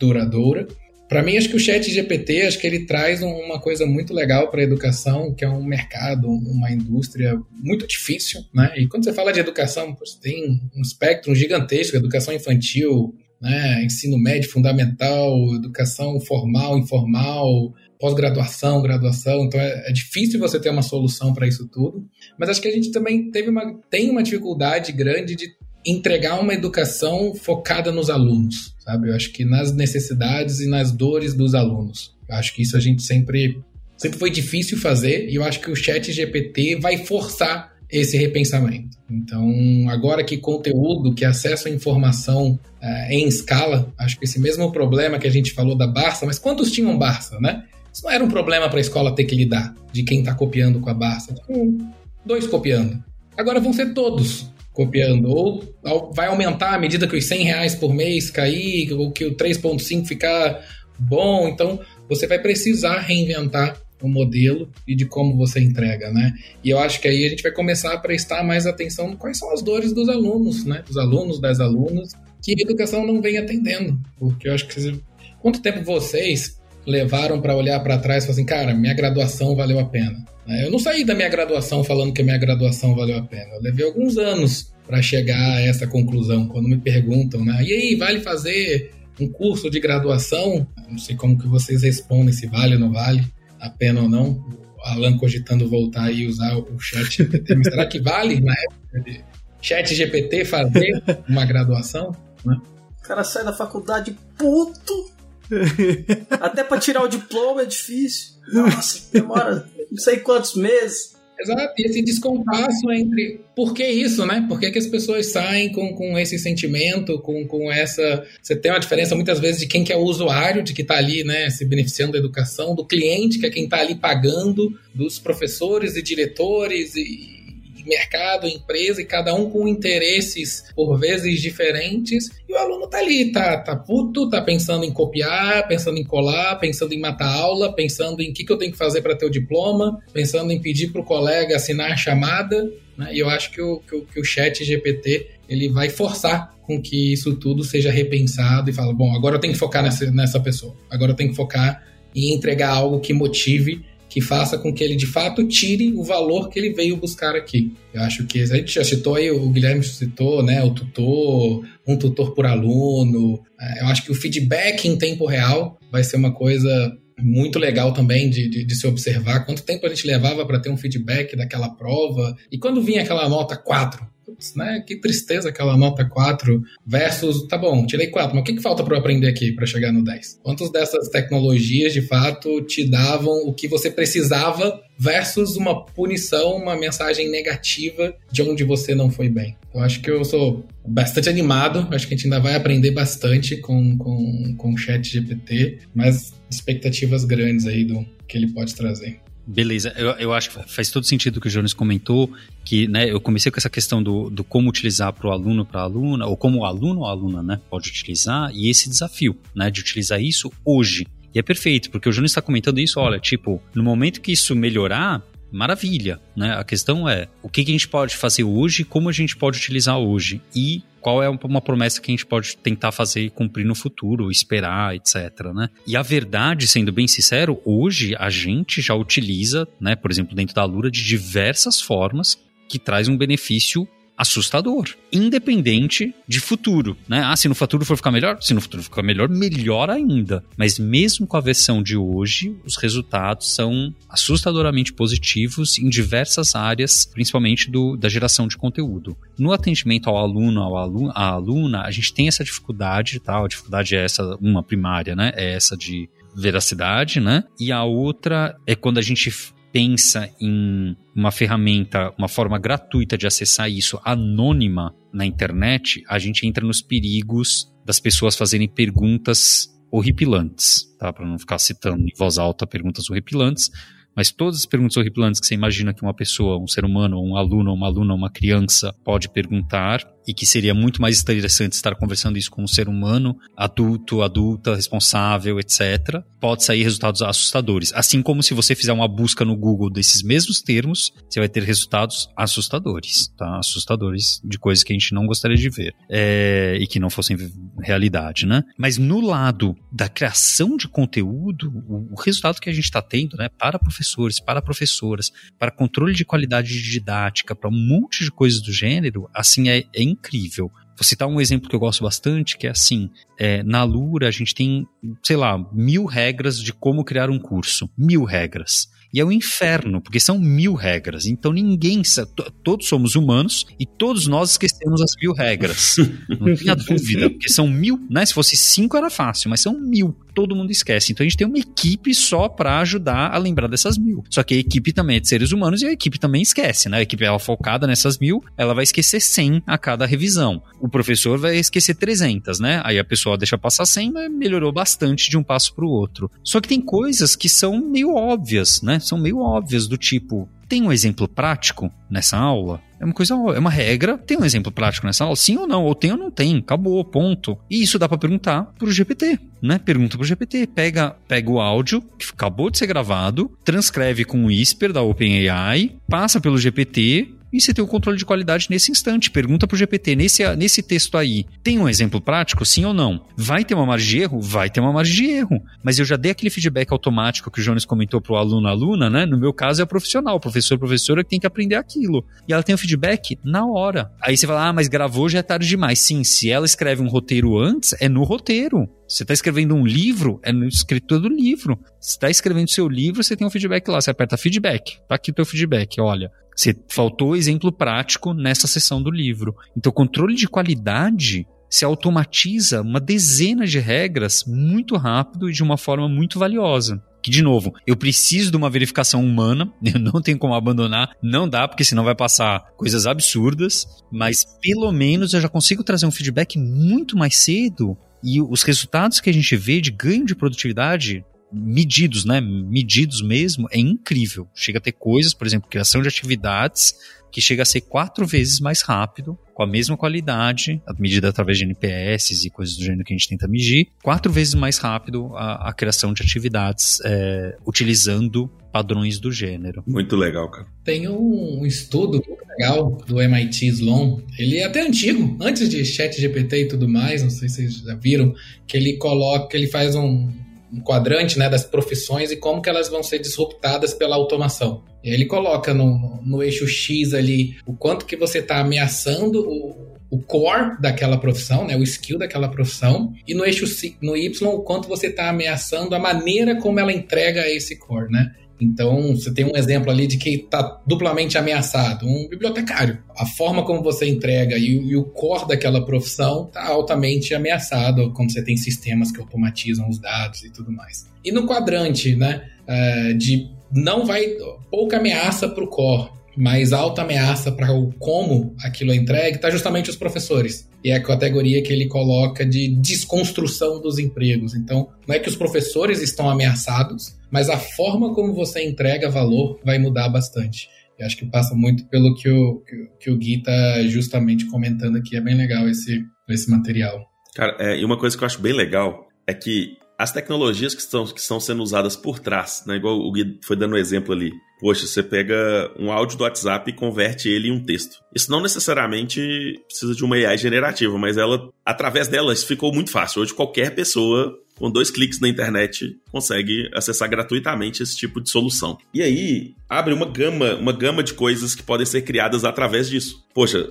duradoura. Para mim, acho que o Chat GPT, acho que ele traz uma coisa muito legal para a educação, que é um mercado, uma indústria muito difícil, né? E quando você fala de educação, você tem um espectro gigantesco, educação infantil, né? ensino médio, fundamental, educação formal, informal, pós-graduação, graduação. Então é, é, difícil você ter uma solução para isso tudo. Mas acho que a gente também teve uma, tem uma dificuldade grande de entregar uma educação focada nos alunos, sabe? Eu acho que nas necessidades e nas dores dos alunos. Eu acho que isso a gente sempre sempre foi difícil fazer e eu acho que o Chat GPT vai forçar esse repensamento. Então, agora que conteúdo, que acesso à informação uh, em escala, acho que esse mesmo problema que a gente falou da Barça, mas quantos tinham Barça, né? Isso não era um problema para a escola ter que lidar, de quem está copiando com a Barça. Um, dois copiando. Agora vão ser todos copiando. Ou vai aumentar à medida que os 100 reais por mês cair, ou que o 3.5 ficar bom. Então, você vai precisar reinventar o modelo e de como você entrega, né? E eu acho que aí a gente vai começar a prestar mais atenção quais são as dores dos alunos, né? Dos alunos, das alunas, que a educação não vem atendendo. Porque eu acho que... Quanto tempo vocês levaram para olhar para trás e falar assim, cara, minha graduação valeu a pena? Né? Eu não saí da minha graduação falando que a minha graduação valeu a pena. Eu levei alguns anos para chegar a essa conclusão. Quando me perguntam, né? E aí, vale fazer um curso de graduação? Não sei como que vocês respondem, se vale ou não vale a pena ou não. O Alan cogitando voltar e usar o chat GPT. Mas será que vale na época de chat GPT fazer uma graduação? Né? O cara sai da faculdade puto. Até para tirar o diploma é difícil. Nossa, demora não sei quantos meses. Exato, e esse descompasso entre por que isso, né? Por que, que as pessoas saem com, com esse sentimento, com, com essa. Você tem uma diferença muitas vezes de quem que é o usuário, de que está ali, né, se beneficiando da educação, do cliente, que é quem está ali pagando, dos professores e diretores e mercado, empresa, e cada um com interesses por vezes diferentes. E o aluno tá ali, tá, tá puto, tá pensando em copiar, pensando em colar, pensando em matar aula, pensando em o que, que eu tenho que fazer para ter o diploma, pensando em pedir para o colega assinar a chamada. Né? E eu acho que o, que o, que o chat GPT ele vai forçar com que isso tudo seja repensado e fala, bom, agora eu tenho que focar nessa, nessa pessoa, agora eu tenho que focar em entregar algo que motive que faça com que ele de fato tire o valor que ele veio buscar aqui. Eu acho que a gente já citou aí, o Guilherme citou, né, o tutor, um tutor por aluno. É, eu acho que o feedback em tempo real vai ser uma coisa muito legal também de, de, de, se observar quanto tempo a gente levava para ter um feedback daquela prova. E quando vinha aquela nota 4, putz, né? Que tristeza aquela nota 4 versus, tá bom, tirei 4, mas o que, que falta para eu aprender aqui para chegar no 10? Quantas dessas tecnologias de fato te davam o que você precisava versus uma punição, uma mensagem negativa de onde você não foi bem? Eu acho que eu sou bastante animado, acho que a gente ainda vai aprender bastante com, com, com o chat GPT, mas expectativas grandes aí do que ele pode trazer. Beleza, eu, eu acho que faz todo sentido o que o Jones comentou, que né, eu comecei com essa questão do, do como utilizar para o aluno, para a aluna, ou como o aluno ou a aluna né, pode utilizar, e esse desafio né, de utilizar isso hoje. E é perfeito, porque o Jones está comentando isso, olha, tipo, no momento que isso melhorar, maravilha, né? A questão é o que, que a gente pode fazer hoje, como a gente pode utilizar hoje e qual é uma promessa que a gente pode tentar fazer e cumprir no futuro, esperar, etc, né? E a verdade, sendo bem sincero, hoje a gente já utiliza, né, por exemplo, dentro da Lura de diversas formas que traz um benefício assustador, independente de futuro, né? Ah, se no futuro for ficar melhor, se no futuro ficar melhor, melhor ainda. Mas mesmo com a versão de hoje, os resultados são assustadoramente positivos em diversas áreas, principalmente do, da geração de conteúdo. No atendimento ao aluno, ao aluno, à aluna, a gente tem essa dificuldade, tá? A dificuldade é essa, uma primária, né? É essa de veracidade, né? E a outra é quando a gente pensa em uma ferramenta, uma forma gratuita de acessar isso anônima na internet, a gente entra nos perigos das pessoas fazerem perguntas horripilantes, tá? Para não ficar citando em voz alta perguntas horripilantes, mas todas as perguntas horripilantes que você imagina que uma pessoa, um ser humano, um aluno, uma aluna, uma criança pode perguntar, e que seria muito mais interessante estar conversando isso com um ser humano, adulto, adulta, responsável, etc., pode sair resultados assustadores. Assim como se você fizer uma busca no Google desses mesmos termos, você vai ter resultados assustadores, tá? Assustadores de coisas que a gente não gostaria de ver é, e que não fossem realidade, né? Mas no lado da criação de conteúdo, o, o resultado que a gente está tendo, né, para professores, para professoras, para controle de qualidade de didática, para um monte de coisas do gênero, assim, é, é incrível. Vou citar um exemplo que eu gosto bastante, que é assim, é, na Lura a gente tem, sei lá, mil regras de como criar um curso. Mil regras. E é um inferno, porque são mil regras. Então ninguém. Todos somos humanos e todos nós esquecemos as mil regras. Não tenha dúvida, porque são mil, né? Se fosse cinco era fácil, mas são mil. Todo mundo esquece. Então a gente tem uma equipe só para ajudar a lembrar dessas mil. Só que a equipe também é de seres humanos e a equipe também esquece, né? A equipe ela focada nessas mil, ela vai esquecer 100 a cada revisão. O professor vai esquecer 300, né? Aí a pessoa deixa passar 100, mas melhorou bastante de um passo para o outro. Só que tem coisas que são meio óbvias, né? são meio óbvias, do tipo, tem um exemplo prático nessa aula? É uma coisa, é uma regra. Tem um exemplo prático nessa aula? Sim ou não? Ou tem ou não tem? Acabou, ponto. E isso dá para perguntar pro GPT, né? Pergunta pro GPT, pega, pega o áudio que acabou de ser gravado, transcreve com o Whisper da OpenAI, passa pelo GPT e você tem o controle de qualidade nesse instante. Pergunta para o GPT, nesse, nesse texto aí, tem um exemplo prático, sim ou não? Vai ter uma margem de erro? Vai ter uma margem de erro. Mas eu já dei aquele feedback automático que o Jones comentou para o aluno, aluna, né? No meu caso é o profissional, professor, professora que tem que aprender aquilo. E ela tem o feedback na hora. Aí você fala, ah, mas gravou já é tarde demais. Sim, se ela escreve um roteiro antes, é no roteiro. Você está escrevendo um livro, é no escritor do livro. Você está escrevendo seu livro, você tem um feedback lá. Você aperta feedback. Tá aqui o teu feedback. Olha, você faltou exemplo prático nessa seção do livro. Então, controle de qualidade se automatiza uma dezena de regras muito rápido e de uma forma muito valiosa. Que, de novo, eu preciso de uma verificação humana, eu não tenho como abandonar, não dá, porque senão vai passar coisas absurdas, mas pelo menos eu já consigo trazer um feedback muito mais cedo e os resultados que a gente vê de ganho de produtividade medidos, né? Medidos mesmo, é incrível. Chega a ter coisas, por exemplo, criação de atividades que chega a ser quatro vezes mais rápido, com a mesma qualidade, medida através de NPS e coisas do gênero que a gente tenta medir, quatro vezes mais rápido a, a criação de atividades é, utilizando padrões do gênero. Muito legal, cara. Tem um estudo muito legal do MIT Sloan, ele é até antigo, antes de ChatGPT e tudo mais, não sei se vocês já viram, que ele coloca, ele faz um um quadrante né, das profissões e como que elas vão ser disruptadas pela automação. E ele coloca no, no eixo X ali o quanto que você está ameaçando o, o core daquela profissão, né, o skill daquela profissão, e no eixo no Y o quanto você está ameaçando a maneira como ela entrega esse core, né? Então, você tem um exemplo ali de que está duplamente ameaçado, um bibliotecário. A forma como você entrega e, e o core daquela profissão está altamente ameaçado quando você tem sistemas que automatizam os dados e tudo mais. E no quadrante, né, é, de não vai pouca ameaça para o core, mas alta ameaça para o como aquilo é entregue, está justamente os professores. E é a categoria que ele coloca de desconstrução dos empregos. Então, não é que os professores estão ameaçados, mas a forma como você entrega valor vai mudar bastante. Eu acho que passa muito pelo que o, que, o Gui está justamente comentando aqui. É bem legal esse, esse material. Cara, é, e uma coisa que eu acho bem legal é que as tecnologias que estão, que estão sendo usadas por trás, né? Igual o Gui foi dando um exemplo ali. Poxa, você pega um áudio do WhatsApp e converte ele em um texto. Isso não necessariamente precisa de uma AI generativa, mas ela, através dela, isso ficou muito fácil. Hoje qualquer pessoa com dois cliques na internet, consegue acessar gratuitamente esse tipo de solução. E aí, abre uma gama, uma gama de coisas que podem ser criadas através disso. Poxa,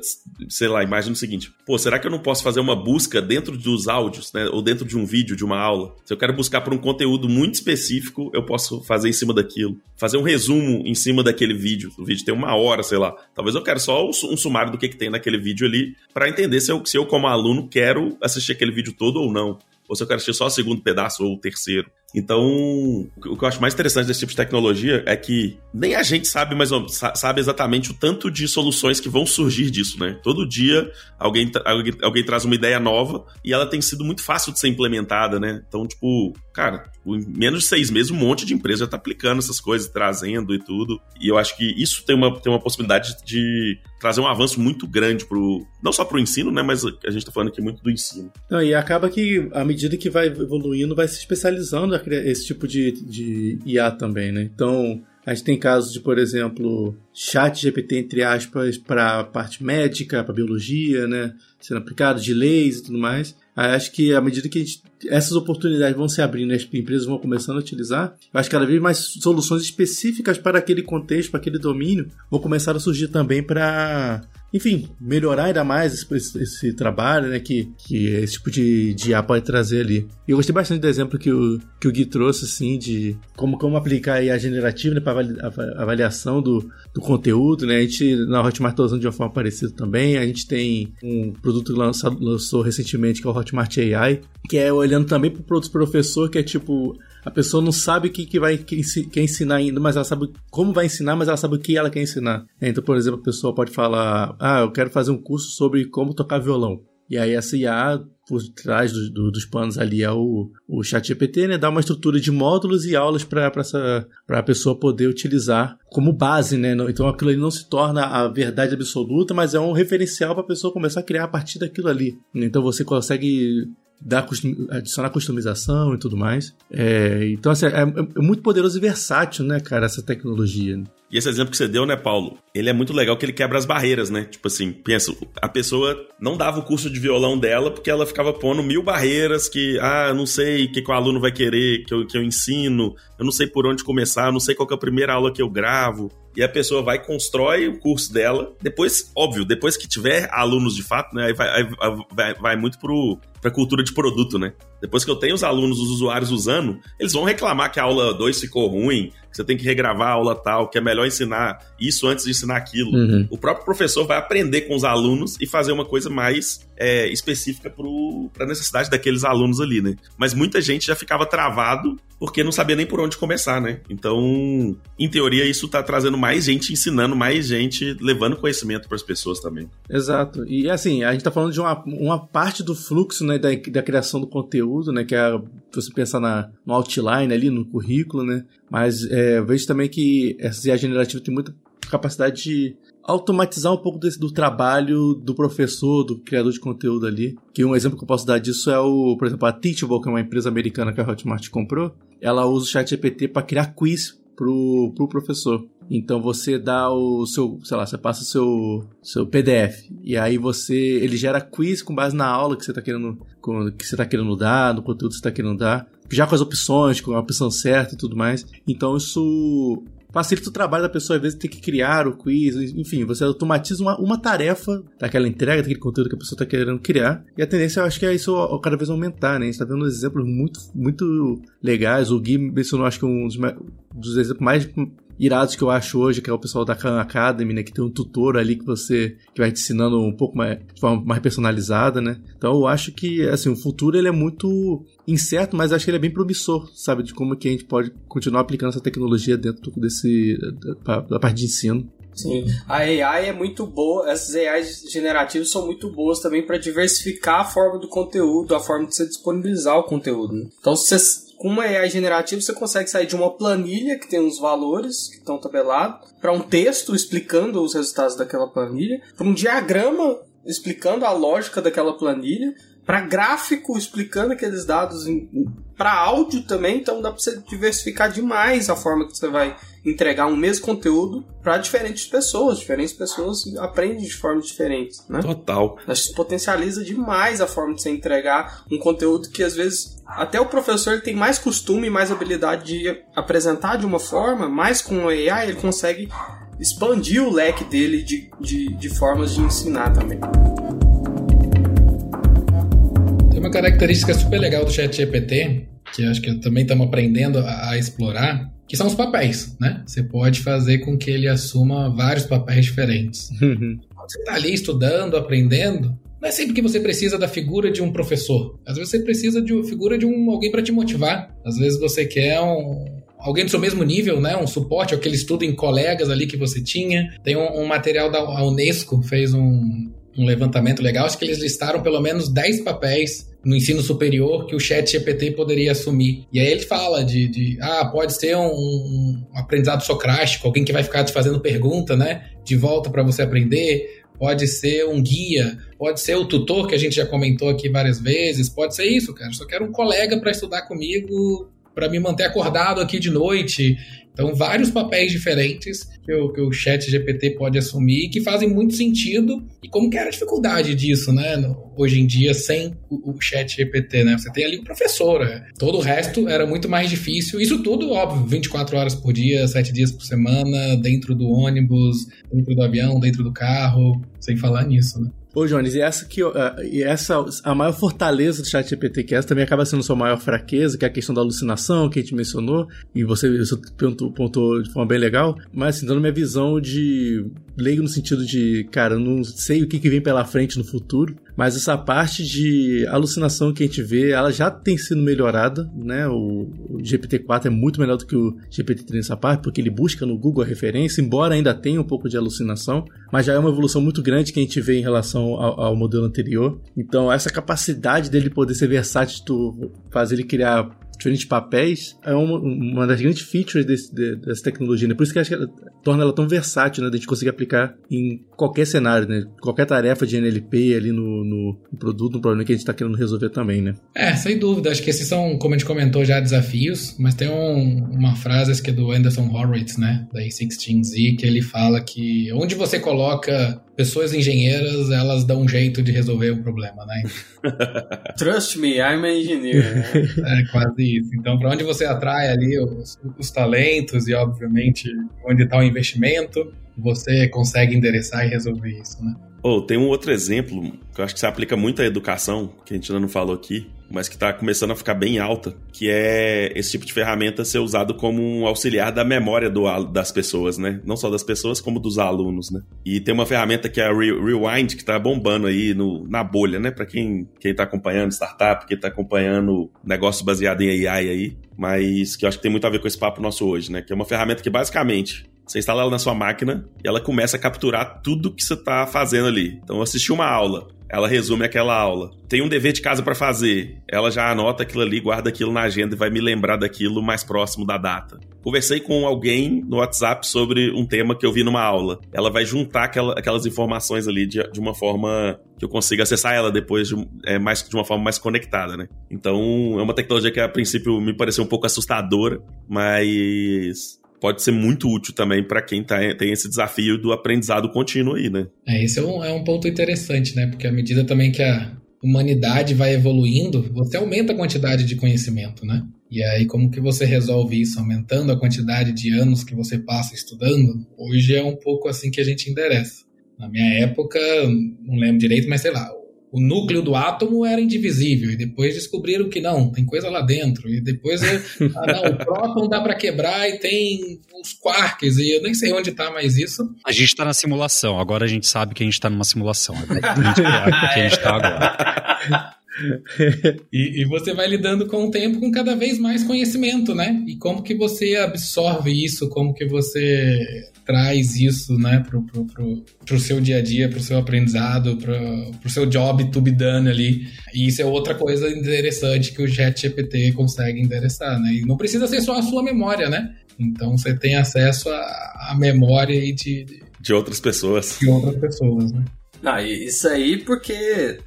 sei lá, imagina o seguinte: pô, será que eu não posso fazer uma busca dentro dos áudios, né? Ou dentro de um vídeo, de uma aula? Se eu quero buscar por um conteúdo muito específico, eu posso fazer em cima daquilo. Fazer um resumo em cima daquele vídeo. O vídeo tem uma hora, sei lá. Talvez eu quero só um sumário do que, que tem naquele vídeo ali, para entender se eu, se eu, como aluno, quero assistir aquele vídeo todo ou não ou se eu quero assistir só o segundo pedaço ou o terceiro. Então, o que eu acho mais interessante desse tipo de tecnologia é que nem a gente sabe, mas sabe exatamente o tanto de soluções que vão surgir disso, né? Todo dia alguém, alguém, alguém traz uma ideia nova e ela tem sido muito fácil de ser implementada, né? Então, tipo, cara, em menos de seis meses um monte de empresa já tá aplicando essas coisas, trazendo e tudo. E eu acho que isso tem uma, tem uma possibilidade de trazer um avanço muito grande pro. Não só pro ensino, né? Mas a gente tá falando aqui muito do ensino. Não, e acaba que, à medida que vai evoluindo, vai se especializando esse tipo de, de IA também, né? Então, a gente tem casos de, por exemplo, chat GPT, entre aspas, para parte médica, para biologia, né? Sendo aplicado, de leis e tudo mais. Aí acho que à medida que gente, essas oportunidades vão se abrindo e as empresas vão começando a utilizar, acho que cada vez mais soluções específicas para aquele contexto, para aquele domínio, vão começar a surgir também para enfim, melhorar ainda mais esse, esse, esse, trabalho, né, que, que esse tipo de, de IA pode trazer ali. E eu gostei bastante do exemplo que o, que o Gui trouxe, assim, de como, como aplicar a generativa né, para avaliação do, do conteúdo, né, a gente na Hotmart está usando de uma forma parecida também, a gente tem um produto que lançado, lançou recentemente que é o Hotmart AI, que é olhando também para o produto professor, que é tipo a pessoa não sabe o que, que vai que, quer ensinar ainda, mas ela sabe como vai ensinar, mas ela sabe o que ela quer ensinar. Então, por exemplo, a pessoa pode falar: Ah, eu quero fazer um curso sobre como tocar violão. E aí essa IA, por trás do, do, dos panos ali, é o, o chat GPT, né? Dá uma estrutura de módulos e aulas para a pessoa poder utilizar como base, né? Então aquilo ali não se torna a verdade absoluta, mas é um referencial para a pessoa começar a criar a partir daquilo ali. Então você consegue dar, adicionar customização e tudo mais. É, então, assim, é, é, muito poderoso e versátil, né, cara, essa tecnologia. E esse exemplo que você deu, né, Paulo? Ele é muito legal que ele quebra as barreiras, né? Tipo assim, pensa, a pessoa não dava o curso de violão dela porque ela ficava pondo mil barreiras que, ah, não sei o que, que o aluno vai querer que eu, que eu ensino, eu não sei por onde começar, eu não sei qual é a primeira aula que eu gravo. E a pessoa vai constrói o curso dela. Depois, óbvio, depois que tiver alunos de fato, né, aí vai, aí vai, vai muito pro, pra cultura de produto, né? Depois que eu tenho os alunos, os usuários usando, eles vão reclamar que a aula 2 ficou ruim, que você tem que regravar a aula tal, que é melhor ensinar isso antes de ensinar aquilo. Uhum. O próprio professor vai aprender com os alunos e fazer uma coisa mais é, específica para a necessidade daqueles alunos ali, né? Mas muita gente já ficava travado porque não sabia nem por onde começar, né? Então, em teoria, isso está trazendo mais gente ensinando, mais gente levando conhecimento para as pessoas também. Exato. E assim, a gente está falando de uma, uma parte do fluxo né, da, da criação do conteúdo, né? Que é você pensar na, no outline ali, no currículo, né? Mas é, vejo também que essa IA generativa tem muita capacidade de automatizar um pouco desse, do trabalho do professor, do criador de conteúdo ali. Que um exemplo que eu posso dar disso é o, por exemplo, a Teachable, que é uma empresa americana que a Hotmart comprou. Ela usa o chat GPT para criar quiz pro, pro professor. Então você dá o seu, sei lá, você passa o seu, seu PDF e aí você, ele gera quiz com base na aula que você está querendo, que você tá querendo dar, no conteúdo que você está querendo dar, já com as opções, com a opção certa e tudo mais. Então isso facilita o trabalho da pessoa, às vezes, ter que criar o quiz, enfim, você automatiza uma, uma tarefa daquela entrega, daquele conteúdo que a pessoa está querendo criar. E a tendência, eu acho que é isso cada vez aumentar, né? A gente está vendo exemplos muito, muito legais. O Gui mencionou, acho que um dos, dos exemplos mais irados que eu acho hoje, que é o pessoal da Khan Academy, né? Que tem um tutor ali que você que vai te ensinando um pouco mais, de forma mais personalizada, né? Então eu acho que, assim, o futuro ele é muito incerto, mas acho que ele é bem promissor, sabe? De como que a gente pode continuar aplicando essa tecnologia dentro desse, da, da parte de ensino. Sim, a AI é muito boa, essas AIs generativas são muito boas também para diversificar a forma do conteúdo, a forma de você disponibilizar o conteúdo. Né? Então, se você com uma AI generativa, você consegue sair de uma planilha que tem os valores que estão tabelados, para um texto explicando os resultados daquela planilha, para um diagrama explicando a lógica daquela planilha, para gráfico explicando aqueles dados, para áudio também, então dá para você diversificar demais a forma que você vai entregar um mesmo conteúdo para diferentes pessoas. Diferentes pessoas aprendem de formas diferentes, né? Total. Acho que potencializa demais a forma de você entregar um conteúdo que às vezes até o professor ele tem mais costume, mais habilidade de apresentar de uma forma, mas com o AI ele consegue expandir o leque dele de, de, de formas de ensinar também. Tem uma característica super legal do ChatGPT, que acho que também estamos aprendendo a, a explorar, que são os papéis, né? Você pode fazer com que ele assuma vários papéis diferentes. Quando você está ali estudando, aprendendo, não é sempre que você precisa da figura de um professor. Às vezes você precisa de uma figura de um alguém para te motivar. Às vezes você quer um, alguém do seu mesmo nível, né? Um suporte, aquele estudo em colegas ali que você tinha. Tem um, um material da Unesco, fez um, um levantamento legal, acho que eles listaram pelo menos 10 papéis no ensino superior que o chat GPT poderia assumir. E aí ele fala de, de ah, pode ser um, um, aprendizado socrático, alguém que vai ficar te fazendo pergunta, né? De volta para você aprender pode ser um guia, pode ser o tutor que a gente já comentou aqui várias vezes, pode ser isso, cara. Eu só quero um colega para estudar comigo, para me manter acordado aqui de noite. Então, vários papéis diferentes que o, que o chat GPT pode assumir que fazem muito sentido. E como que era a dificuldade disso, né? Hoje em dia, sem o, o chat GPT, né? Você tem ali o professor, né? todo o resto era muito mais difícil. Isso tudo, óbvio, 24 horas por dia, 7 dias por semana, dentro do ônibus, dentro do avião, dentro do carro, sem falar nisso, né? Ô, Jones, e essa que e essa a maior fortaleza do chat GPT que essa também acaba sendo sua maior fraqueza, que é a questão da alucinação que a gente mencionou, e você, você pontuou de forma bem legal, mas assim, dando minha visão de leigo no sentido de, cara, não sei o que, que vem pela frente no futuro, mas essa parte de alucinação que a gente vê, ela já tem sido melhorada, né? O, o GPT-4 é muito melhor do que o GPT-3 nessa parte, porque ele busca no Google a referência, embora ainda tenha um pouco de alucinação, mas já é uma evolução muito grande que a gente vê em relação ao, ao modelo anterior. Então, essa capacidade dele poder ser versátil, fazer ele criar diferentes papéis, é uma, uma das grandes features desse, de, dessa tecnologia, né? Por isso que acho que ela, torna ela tão versátil, né? De a gente conseguir aplicar em qualquer cenário, né? Qualquer tarefa de NLP ali no, no, no produto, no problema que a gente está querendo resolver também, né? É, sem dúvida. Acho que esses são, como a gente comentou já, desafios, mas tem um, uma frase que é do Anderson Horowitz, né? Da A16Z, que ele fala que onde você coloca pessoas engenheiras, elas dão um jeito de resolver o problema, né? Trust me, I'm an engineer. Né? é quase isso. Então, para onde você atrai ali os, os talentos e, obviamente, onde está o investimento, você consegue endereçar e resolver isso, né? Oh, tem um outro exemplo que eu acho que se aplica muito à educação, que a gente ainda não falou aqui, mas que está começando a ficar bem alta, que é esse tipo de ferramenta ser usado como um auxiliar da memória do, das pessoas, né? Não só das pessoas, como dos alunos, né? E tem uma ferramenta que é a Rewind, que está bombando aí no, na bolha, né? Para quem, quem tá acompanhando startup, quem está acompanhando negócio baseado em AI aí, mas que eu acho que tem muito a ver com esse papo nosso hoje, né? Que é uma ferramenta que basicamente você instala ela na sua máquina e ela começa a capturar tudo que você está fazendo ali. Então, eu assisti uma aula, ela resume aquela aula. Tem um dever de casa para fazer, ela já anota aquilo ali, guarda aquilo na agenda e vai me lembrar daquilo mais próximo da data. Conversei com alguém no WhatsApp sobre um tema que eu vi numa aula. Ela vai juntar aquela, aquelas informações ali de, de, uma forma que eu consiga acessar ela depois de, é, mais, de uma forma mais conectada, né? Então, é uma tecnologia que a princípio me pareceu um pouco assustadora, mas pode ser muito útil também para quem tá, tem esse desafio do aprendizado contínuo aí, né? É, esse é um, é um ponto interessante, né? Porque à medida também que a humanidade vai evoluindo, você aumenta a quantidade de conhecimento, né? E aí, como que você resolve isso? Aumentando a quantidade de anos que você passa estudando? Hoje é um pouco assim que a gente endereça. Na minha época, não lembro direito, mas sei lá, o núcleo do átomo era indivisível e depois descobriram que não, tem coisa lá dentro e depois ah, não, o próton dá para quebrar e tem os quarks e eu nem sei onde está mais isso. A gente está na simulação, agora a gente sabe que a gente está numa simulação, é que a gente está agora. e, e, você vai lidando com o tempo com cada vez mais conhecimento, né? E como que você absorve isso, como que você traz isso, né, pro, pro, pro, pro seu dia a dia, pro seu aprendizado, pro, pro seu job to be done ali. E isso é outra coisa interessante que o ChatGPT consegue endereçar, né? E não precisa ser só a sua memória, né? Então você tem acesso à memória de, de outras pessoas. De outras pessoas, né? Não, isso aí porque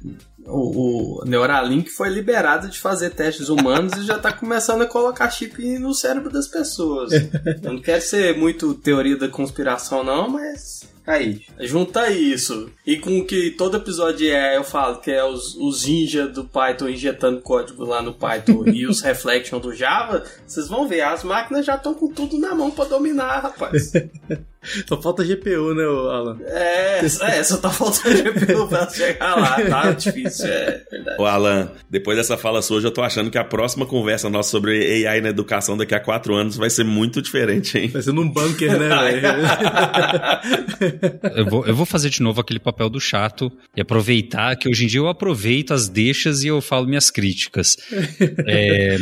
o, o Neuralink foi liberado de fazer testes humanos e já está começando a colocar chip no cérebro das pessoas. Eu não quero ser muito teoria da conspiração, não, mas Aí, junta isso. E com que todo episódio é, eu falo que é os, os ninja do Python injetando código lá no Python e os reflection do Java, vocês vão ver, as máquinas já estão com tudo na mão para dominar, rapaz. Só falta GPU, né, Alan? É, é, só tá faltando GPU pra chegar lá, tá difícil, é verdade. Ô, Alan, depois dessa fala sua, eu já tô achando que a próxima conversa nossa sobre AI na educação daqui a quatro anos vai ser muito diferente, hein? Vai ser num bunker, né, velho? eu, vou, eu vou fazer de novo aquele papel do chato e aproveitar que hoje em dia eu aproveito as deixas e eu falo minhas críticas. É,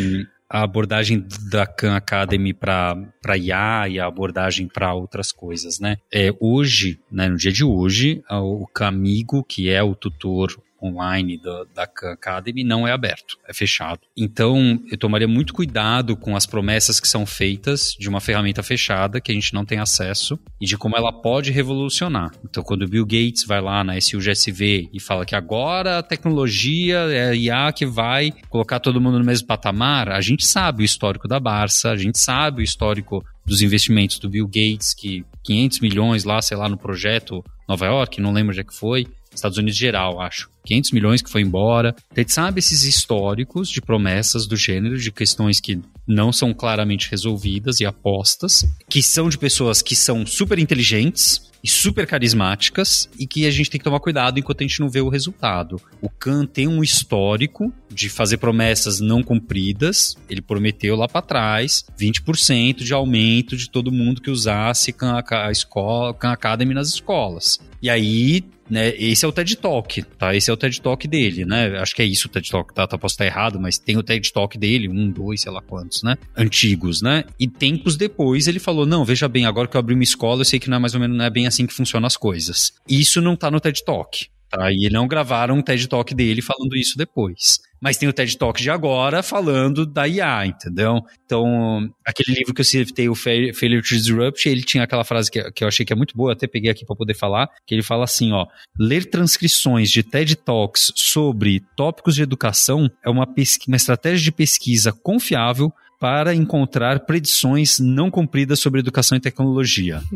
a abordagem da Khan Academy para IA e a abordagem para outras coisas, né? É, hoje, né, no dia de hoje, o Camigo, que é o tutor online da, da Khan Academy não é aberto, é fechado. Então, eu tomaria muito cuidado com as promessas que são feitas de uma ferramenta fechada que a gente não tem acesso e de como ela pode revolucionar. Então, quando o Bill Gates vai lá na SUGSV e fala que agora a tecnologia é a IA que vai colocar todo mundo no mesmo patamar, a gente sabe o histórico da Barça, a gente sabe o histórico dos investimentos do Bill Gates, que 500 milhões lá, sei lá, no projeto Nova York, não lembro onde é que foi, Estados Unidos geral, acho. 500 milhões que foi embora. A gente sabe esses históricos de promessas do gênero, de questões que não são claramente resolvidas e apostas, que são de pessoas que são super inteligentes e super carismáticas e que a gente tem que tomar cuidado enquanto a gente não vê o resultado. O Khan tem um histórico de fazer promessas não cumpridas. Ele prometeu lá para trás 20% de aumento de todo mundo que usasse Khan, a escola, Khan Academy nas escolas. E aí né? Esse é o TED Talk, tá? Esse é o TED Talk dele, né? Acho que é isso o TED Talk, tá? tá posso estar errado, mas tem o TED Talk dele, um, dois, sei lá quantos, né? Antigos, né? E tempos depois ele falou: não, veja bem, agora que eu abri uma escola, eu sei que não é mais ou menos não é bem assim que funcionam as coisas. Isso não tá no TED Talk. Tá? E não gravaram um TED Talk dele falando isso depois. Mas tem o TED Talk de agora falando da IA, entendeu? Então, aquele livro que eu citei, o Failure to Disrupt, ele tinha aquela frase que, que eu achei que é muito boa, até peguei aqui para poder falar, que ele fala assim, ó, ler transcrições de TED Talks sobre tópicos de educação é uma, uma estratégia de pesquisa confiável para encontrar predições não cumpridas sobre educação e tecnologia.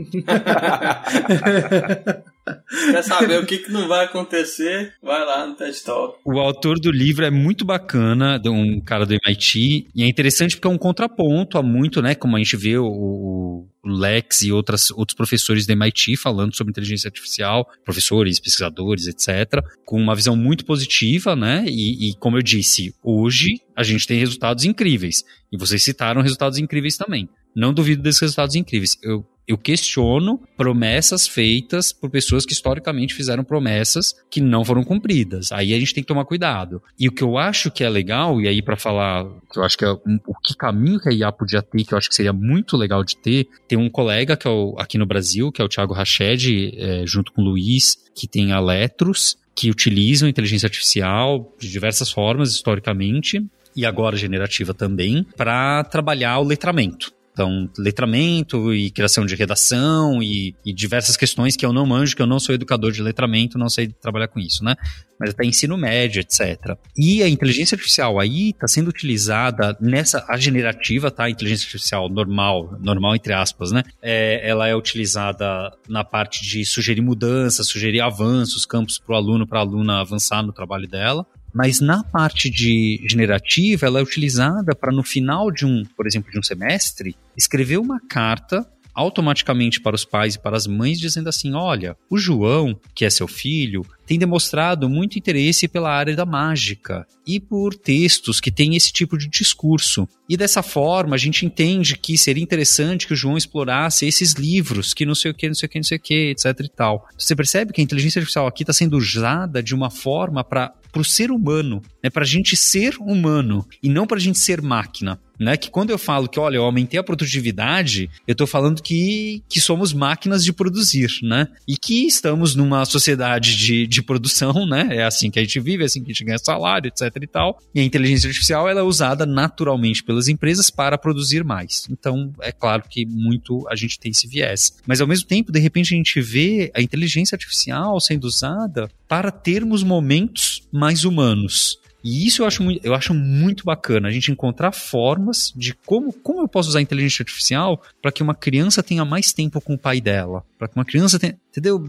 Quer saber o que, que não vai acontecer? Vai lá no TED Talk. O autor do livro é muito bacana, um cara do MIT, e é interessante porque é um contraponto a muito, né? Como a gente vê o, o Lex e outras, outros professores do MIT falando sobre inteligência artificial, professores, pesquisadores, etc., com uma visão muito positiva, né? E, e como eu disse, hoje a gente tem resultados incríveis. E vocês citaram resultados incríveis também. Não duvido desses resultados incríveis. Eu eu questiono promessas feitas por pessoas que historicamente fizeram promessas que não foram cumpridas. Aí a gente tem que tomar cuidado. E o que eu acho que é legal, e aí para falar, que eu acho que é um, o que caminho que a IA podia ter, que eu acho que seria muito legal de ter, tem um colega que é o, aqui no Brasil, que é o Thiago Rached, é, junto com o Luiz, que tem a Letros, que utilizam inteligência artificial de diversas formas historicamente e agora generativa também, para trabalhar o letramento. Então, letramento e criação de redação e, e, diversas questões que eu não manjo, que eu não sou educador de letramento, não sei trabalhar com isso, né? Mas até ensino médio, etc. E a inteligência artificial aí está sendo utilizada nessa, a generativa, tá? A inteligência artificial normal, normal entre aspas, né? É, ela é utilizada na parte de sugerir mudanças, sugerir avanços, campos para o aluno, para a aluna avançar no trabalho dela. Mas na parte de generativa, ela é utilizada para no final de um, por exemplo, de um semestre, escrever uma carta automaticamente para os pais e para as mães, dizendo assim: olha, o João, que é seu filho, tem demonstrado muito interesse pela área da mágica e por textos que têm esse tipo de discurso. E dessa forma, a gente entende que seria interessante que o João explorasse esses livros, que não sei o que, não sei o que, não sei o que, etc e tal. Você percebe que a inteligência artificial aqui está sendo usada de uma forma para o ser humano, né, para a gente ser humano e não para a gente ser máquina né? Que quando eu falo que, olha, eu aumentei a produtividade, eu estou falando que, que somos máquinas de produzir, né? E que estamos numa sociedade de, de produção, né? É assim que a gente vive, é assim que a gente ganha salário, etc e tal. E a inteligência artificial, ela é usada naturalmente pelas empresas para produzir mais. Então, é claro que muito a gente tem esse viés. Mas, ao mesmo tempo, de repente, a gente vê a inteligência artificial sendo usada para termos momentos mais humanos E isso eu acho, muito, eu acho muito bacana, a gente encontrar formas de como, como eu posso usar a inteligência artificial para que uma criança tenha mais tempo com o pai dela. Para que uma criança tenha. Entendeu?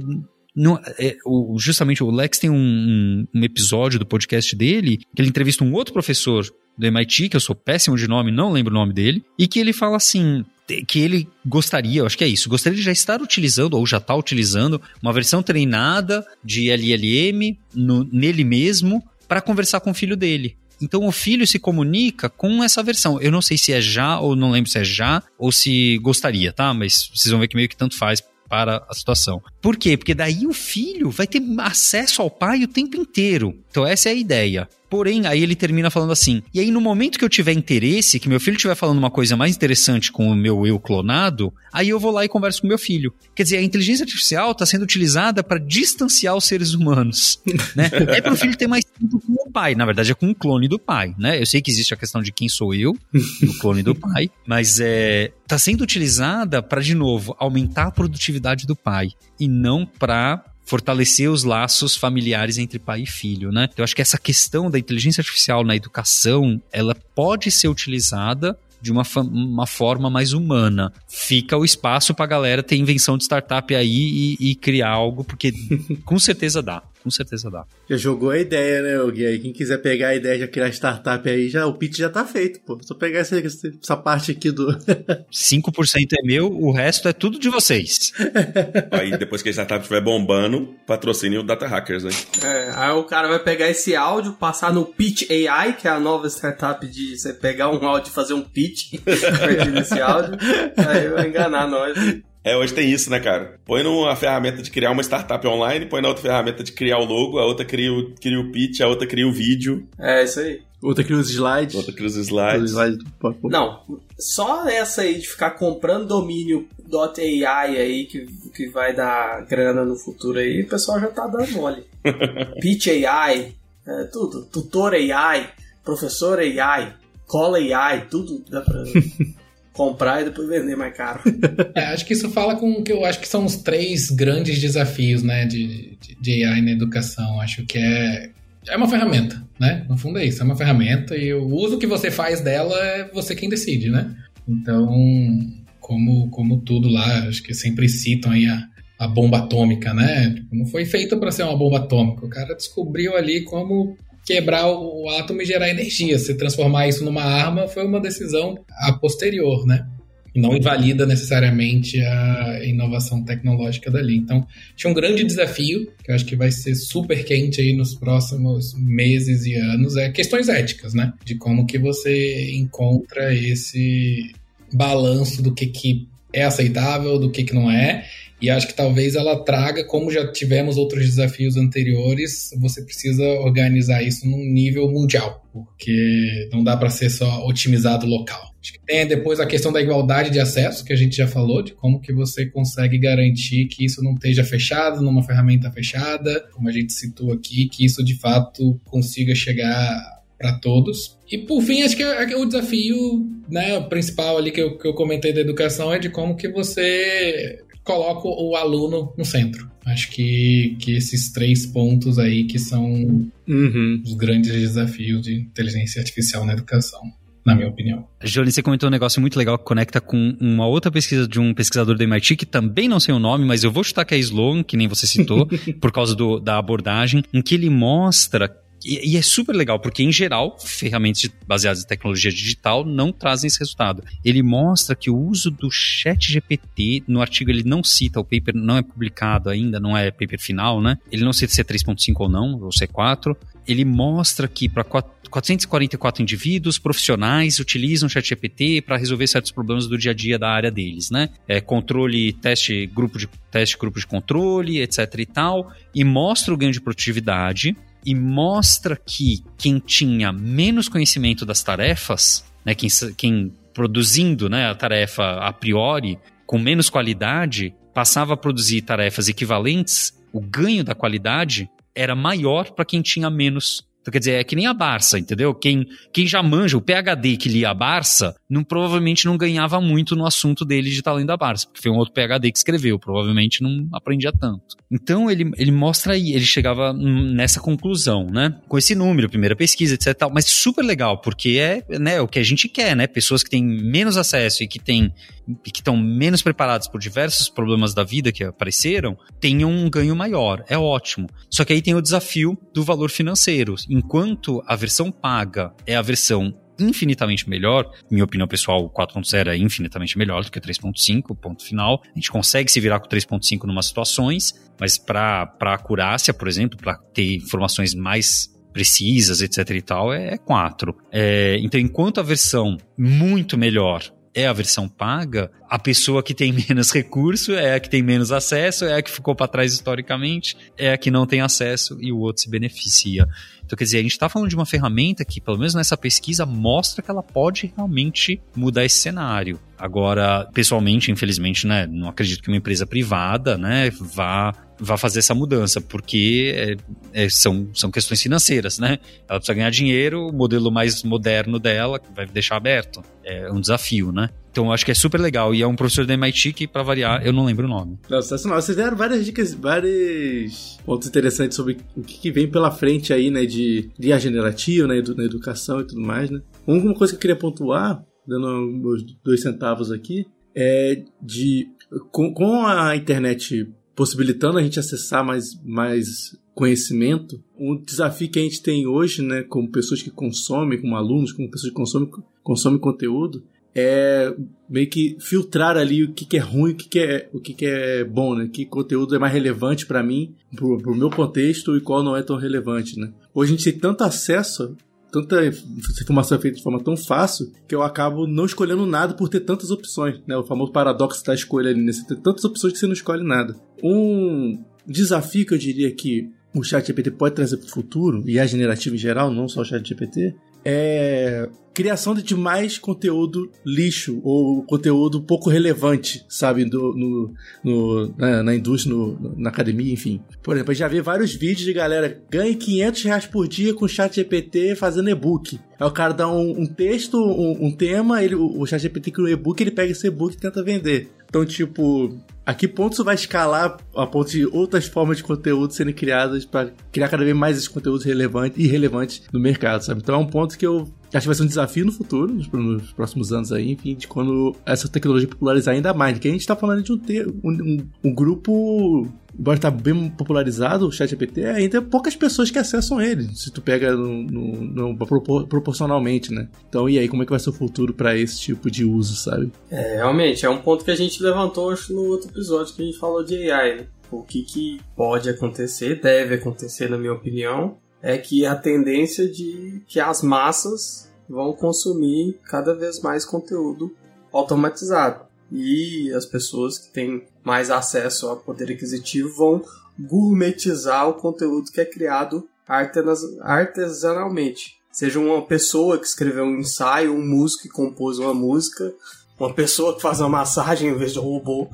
Não, é, o, justamente o Lex tem um, um, episódio do podcast dele que ele entrevista um outro professor do MIT, que eu sou péssimo de nome, não lembro o nome dele, e que ele fala assim: que ele gostaria, eu acho que é isso, gostaria de já estar utilizando, ou já está utilizando, uma versão treinada de LLM no, nele mesmo para conversar com o filho dele. Então o filho se comunica com essa versão. Eu não sei se é já, ou não lembro se é já, ou se gostaria, tá? Mas vocês vão ver que meio que tanto faz para a situação. Por quê? Porque daí o filho vai ter acesso ao pai o tempo inteiro. Então essa é a ideia. Porém, aí ele termina falando assim: e aí no momento que eu tiver interesse, que meu filho estiver falando uma coisa mais interessante com o meu eu clonado, aí eu vou lá e converso com meu filho. Quer dizer, a inteligência artificial está sendo utilizada para distanciar os seres humanos, né? é para o filho ter mais tempo o pai. Na verdade, é com o clone do pai, né? Eu sei que existe a questão de quem sou eu, o clone do pai, mas é está sendo utilizada para de novo aumentar a produtividade do pai e não para fortalecer os laços familiares entre pai e filho, né? Eu acho que essa questão da inteligência artificial na educação, ela pode ser utilizada de uma, uma forma mais humana. Fica o espaço para a galera ter invenção de startup aí e, e criar algo, porque com certeza dá com certeza dá. Já jogou a ideia, né, o Gui? Aí quem quiser pegar a ideia de criar startup aí, já, o pitch já tá feito, pô. Só pegar essa, essa parte aqui do. 5% é meu, o resto é tudo de vocês. aí depois que a startup estiver bombando, patrocine o Data Hackers, hein? É, aí o cara vai pegar esse áudio, passar no Pitch AI, que é a nova startup de você pegar um áudio e fazer um pitch a partir desse áudio. aí vai enganar nós. É, hoje tem isso, né, cara? Põe numa ferramenta de criar uma startup online, põe na outra ferramenta de criar o logo, a outra cria o, cria o pitch, a outra cria o vídeo. É, isso aí. Outra cria os slides. Outra cria os slides. Não, só essa aí de ficar comprando domínio .ai aí, que, que vai dar grana no futuro aí, o pessoal já tá dando mole. Pitch AI, é, tudo. Tutor AI, professor AI, cola AI, tudo dá pra... comprar e depois vender mais caro. É, acho que isso fala com o que eu acho que são os três grandes desafios né, de, de, de AI na educação. Acho que é, é uma ferramenta, né? No fundo é isso, é uma ferramenta e o uso que você faz dela é você quem decide, né? Então, como, como tudo lá, acho que sempre citam aí a, a bomba atômica, né? Tipo, não foi feita para ser uma bomba atômica. O cara descobriu ali como quebrar o átomo e gerar energia. Se transformar isso numa arma foi uma decisão a posterior, né? não invalida necessariamente a inovação tecnológica dali. Então, tinha um grande desafio, que eu acho que vai ser super quente aí nos próximos meses e anos, é questões éticas, né? De como que você encontra esse balanço do que, que é aceitável, do que, que não é, e acho que talvez ela traga, como já tivemos outros desafios anteriores, você precisa organizar isso num nível mundial, porque não dá para ser só otimizado local. Acho que tem depois a questão da igualdade de acesso, que a gente já falou, de como que você consegue garantir que isso não esteja fechado numa ferramenta fechada, como a gente citou aqui, que isso de fato consiga chegar para todos. E por fim, acho que é, é o desafio né, principal ali que eu, que eu comentei da educação é de como que você coloco o aluno no centro. Acho que, que esses três pontos aí que são uhum. os grandes desafios de inteligência artificial na educação na minha opinião. Jolie, você comentou um negócio muito legal que conecta com uma outra pesquisa de um pesquisador do MIT, que também não sei o nome, mas eu vou chutar que é Sloan, que nem você citou, por causa do, da abordagem, em que ele mostra e, e, é super legal, porque em geral, ferramentas baseadas em tecnologia digital não trazem esse resultado. Ele mostra que o uso do chat GPT, no artigo ele não cita, o paper não é publicado ainda, não é paper final, né? Ele não cita se é 3.5 ou não, ou se é 4. Ele mostra que para 444 indivíduos profissionais utilizam o ChatGPT para resolver certos problemas do dia a dia da área deles, né? É, controle, teste, grupo de teste, grupo de controle, etc e tal, e mostra o ganho de produtividade e mostra que quem tinha menos conhecimento das tarefas, né, quem, quem produzindo né, a tarefa a priori com menos qualidade, passava a produzir tarefas equivalentes, o ganho da qualidade era maior para quem tinha menos. Então, quer dizer, é que nem a Barça, entendeu? Quem, quem já manja, o PHD que lia a Barça, não, provavelmente não ganhava muito no assunto dele de estar lendo a Barça, porque foi um outro PhD que escreveu, provavelmente não aprendia tanto. Então ele, ele mostra aí, ele chegava nessa conclusão, né? Com esse número, primeira pesquisa, etc. Tal, mas super legal, porque é né, o que a gente quer, né? Pessoas que têm menos acesso e que têm que estão menos preparados por diversos problemas da vida que apareceram, tenham um ganho maior. É ótimo. Só que aí tem o desafio do valor financeiro. Enquanto a versão paga é a versão infinitamente melhor. Minha opinião pessoal, o 4.0 é infinitamente melhor do que o 3.5, ponto final. A gente consegue se virar com o 3.5 em umas situações, mas para acurácia, por exemplo, para ter informações mais precisas, etc e tal, é 4. É, então, enquanto a versão muito melhor é a versão paga, a pessoa que tem menos recurso é a que tem menos acesso, é a que ficou para trás historicamente, é a que não tem acesso e o outro se beneficia. Então, quer dizer, a gente está falando de uma ferramenta que, pelo menos nessa pesquisa, mostra que ela pode realmente mudar esse cenário. Agora, pessoalmente, infelizmente, né, não acredito que uma empresa privada, né, vá vá fazer essa mudança, porque é, é, são, são questões financeiras, né? Ela precisa ganhar dinheiro, o modelo mais moderno dela vai deixar aberto. É um desafio, né? Então acho que é super legal. E é um professor da MIT que, para variar, eu não lembro o nome. Não, sensacional. Vocês deram várias dicas, vários pontos interessantes sobre o que, vem pela frente aí, né? De, de IA generativa, né? na educação e tudo mais, né? Uma coisa que eu queria pontuar, dando meus dois centavos aqui, é de. Com, com a internet possibilitando a gente acessar mais, mais conhecimento, um desafio que a gente tem hoje, né, como pessoas que consomem, como alunos, como pessoas que consomem, consomem conteúdo, é meio que filtrar ali o que, que é ruim, o que, que é o que, que é bom, né? Que conteúdo é mais relevante para mim, pro, pro meu contexto e qual não é tão relevante, né? Hoje a gente tem tanto acesso, tanta informação é feita de forma tão fácil que eu acabo não escolhendo nada por ter tantas opções, né? O famoso paradoxo da escolha ali, né? Você tem tantas opções que você não escolhe nada. Um desafio que eu diria que o chat GPT pode trazer para o futuro, e a generativa em geral, não só o chat GPT, é criação de mais conteúdo lixo ou conteúdo pouco relevante, sabe, do, no, no na, na, indústria, no, na academia, enfim. Por exemplo, eu já vi vários vídeos de galera ganhe 500 reais por dia com chat GPT fazendo e-book. Aí o cara dá um, um texto, um, um, tema, ele, o, o chat GPT cria um e-book, ele pega esse e-book e tenta vender. Então, tipo, a que ponto isso vai escalar a ponto de outras formas de conteúdo serem criadas para criar cada vez mais esses conteúdos relevantes e irrelevantes no mercado, sabe? Então é um ponto que eu acho que vai ser um desafio no futuro, nos, próximos anos aí, enfim, de quando essa tecnologia popularizar ainda mais. Que a gente está falando de um, um, um, um grupo embora está bem popularizado o ChatGPT, ainda poucas pessoas que acessam ele, se tu pega no, no, no, proporcionalmente, né? Então, e aí, como é que vai ser o futuro para esse tipo de uso, sabe? É, realmente, é um ponto que a gente levantou no outro episódio que a gente falou de AI, né? O que, que pode acontecer, deve acontecer, na minha opinião, é que a tendência de que as massas vão consumir cada vez mais conteúdo automatizado. E as pessoas que têm mais acesso ao poder aquisitivo vão gourmetizar o conteúdo que é criado artesanalmente. Seja uma pessoa que escreveu um ensaio, um músico que compôs uma música, uma pessoa que faz uma massagem em vez de um robô.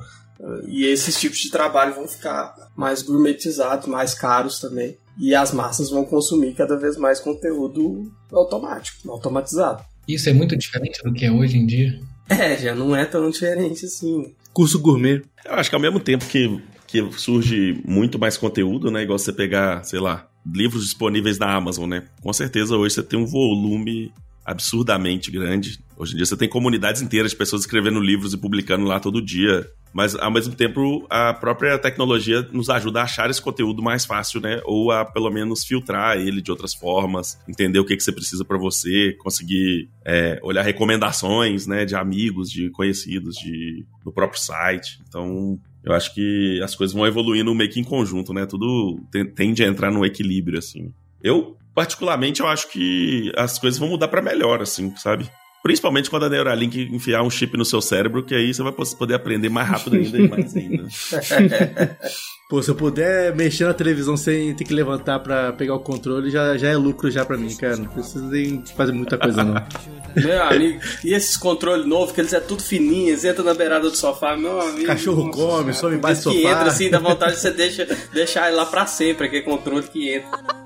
E esses tipos de trabalho vão ficar mais gourmetizados, mais caros também. E as massas vão consumir cada vez mais conteúdo automático, automatizado. Isso é muito diferente do que é hoje em dia? É, já não é tão diferente assim curso gourmet. Eu acho que ao mesmo tempo que, que surge muito mais conteúdo, né? Igual você pegar, sei lá, livros disponíveis na Amazon, né? Com certeza hoje você tem um volume absurdamente grande. Hoje em dia você tem comunidades inteiras de pessoas escrevendo livros e publicando lá todo dia. Mas, ao mesmo tempo, a própria tecnologia nos ajuda a achar esse conteúdo mais fácil, né? Ou a, pelo menos, filtrar ele de outras formas, entender o que, que você precisa para você, conseguir é, olhar recomendações, né? De amigos, de conhecidos, de, no próprio site. Então, eu acho que as coisas vão evoluindo meio que em conjunto, né? Tudo tende a entrar num equilíbrio, assim. Eu, particularmente, eu acho que as coisas vão mudar para melhor, assim, sabe? Principalmente quando a Neuralink enfiar um chip no seu cérebro, que aí você vai poder aprender mais rápido ainda e mais ainda. Pô, se eu puder mexer na televisão sem ter que levantar para pegar o controle, já, já é lucro já para mim, cara. Não precisa nem fazer muita coisa, não. Meu amigo, e esses controles novos, que eles é tudo fininho, eles entram na beirada do sofá, meu amigo. Cachorro come, some embaixo do sofá. que entra assim, dá vontade de você deixa, deixar ele lá pra sempre, aquele controle que entra.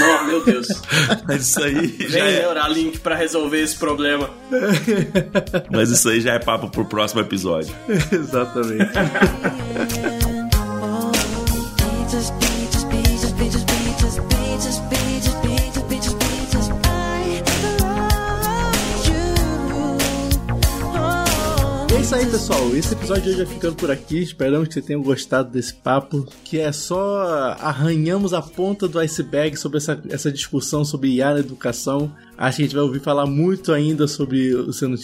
Oh, meu Deus. Mas isso aí Vem já é, Neuralink pra resolver esse problema. mas isso aí já é papo pro próximo episódio. Exatamente. Isso aí, pessoal. Esse episódio de hoje vai ficando por aqui. Esperamos que vocês tenham gostado desse papo. Que é só arranhamos a ponta do iceberg sobre essa, essa discussão sobre IA na educação. Acho que a gente vai ouvir falar muito ainda sobre sendo,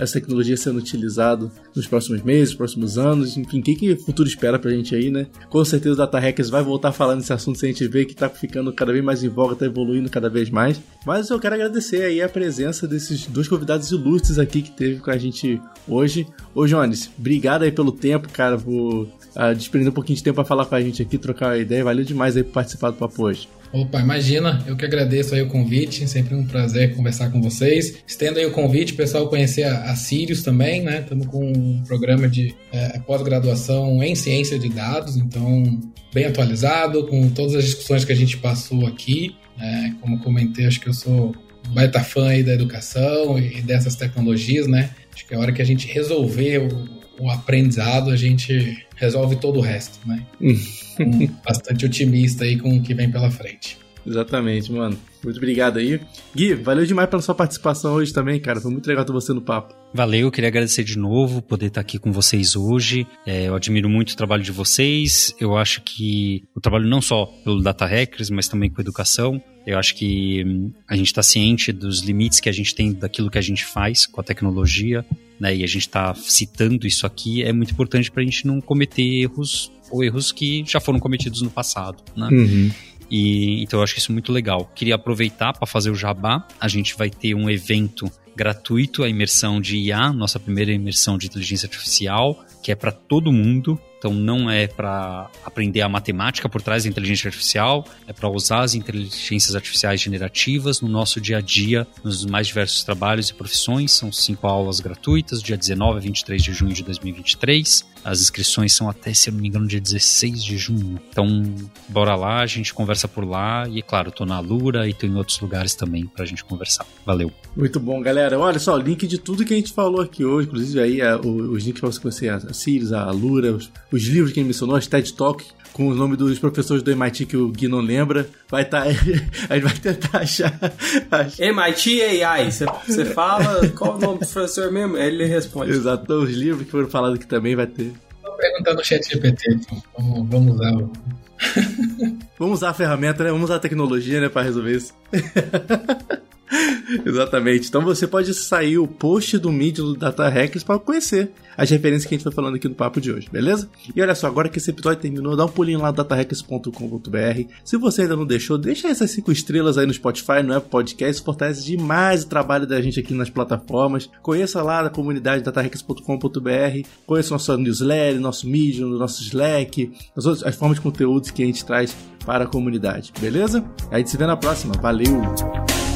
essa tecnologia sendo utilizada nos próximos meses, próximos anos. Enfim, o que, que o futuro espera pra gente aí, né? Com certeza o Data vai voltar a falar nesse assunto se a gente vê que tá ficando cada vez mais em voga, tá evoluindo cada vez mais. Mas eu quero agradecer aí a presença desses dois convidados ilustres aqui que teve com a gente hoje. Ô Jones, obrigado aí pelo tempo, cara, por ah, desprender um pouquinho de tempo pra falar com a gente aqui, trocar uma ideia. Valeu demais aí por participar do papo hoje. Opa, imagina, eu que agradeço aí o convite, sempre um prazer conversar com vocês. Estendo aí o convite, pessoal, conhecer a, a Sirius também, né? Estamos com um programa de é, pós-graduação em ciência de dados, então bem atualizado, com todas as discussões que a gente passou aqui. né? como comentei, acho que eu sou um baita fã aí da educação e dessas tecnologias, né? Acho que a hora que a gente resolver o, o aprendizado, a gente resolve todo o resto, né? Então, bastante otimista aí com o que vem pela frente. Exatamente, mano. Muito obrigado aí. Gui, valeu demais pela sua participação hoje também, cara. Foi muito legal ter você no papo. Valeu, queria agradecer de novo poder estar aqui com vocês hoje. É, eu admiro muito o trabalho de vocês. Eu acho que o trabalho não só pelo Data Hackers, mas também com educação. Eu acho que hum, a gente está ciente dos limites que a gente tem daquilo que a gente faz com a tecnologia, né? E a gente está citando isso aqui. É muito importante para a gente não cometer erros ou erros que já foram cometidos no passado, né? Uhum. E então eu acho isso muito legal. Queria aproveitar para fazer o jabá. A gente vai ter um evento gratuito, a imersão de IA, nossa primeira imersão de inteligência artificial, que é para todo mundo. Então não é para aprender a matemática por trás da inteligência artificial, é para usar as inteligências artificiais generativas no nosso dia a dia, nos mais diversos trabalhos e profissões. São cinco aulas gratuitas, dia 19 a 23 de junho de 2023. As inscrições são até, se eu não me engano, dia 16 de junho. Então, bora lá, a gente conversa por lá. E, claro, tô na Lura e tô em outros lugares também pra gente conversar. Valeu. Muito bom, galera. Olha só, link de tudo que a gente falou aqui hoje, inclusive aí a- o- os links pra você conhecer a Sirius, a Lura, os, os livros que ele mencionou, as TED Talk, com o nome dos professores do MIT que o Gui não lembra. Vai estar. a gente vai tentar achar. achar- MIT AI, você fala qual o nome do professor mesmo? Ele responde. Exato, os livros que foram falados aqui também vai ter. Vou perguntar no chat GPT, então. Vamos, vamos usar o. Vamos usar a ferramenta, né? Vamos usar a tecnologia, né, pra resolver isso. Exatamente. Então você pode sair o post do mídia do Data para conhecer as referências que a gente foi falando aqui no papo de hoje, beleza? E olha só, agora que esse episódio terminou, dá um pulinho lá no datahackers.com.br. Se você ainda não deixou, deixa essas cinco estrelas aí no Spotify, no Apple Podcast, isso fortalece demais o trabalho da gente aqui nas plataformas. Conheça lá na comunidade datahackers.com.br, conheça nossa newsletter, nosso Medium, nosso Slack, as, outras, as formas de conteúdos que a gente traz para a comunidade, beleza? A gente se vê na próxima. Valeu!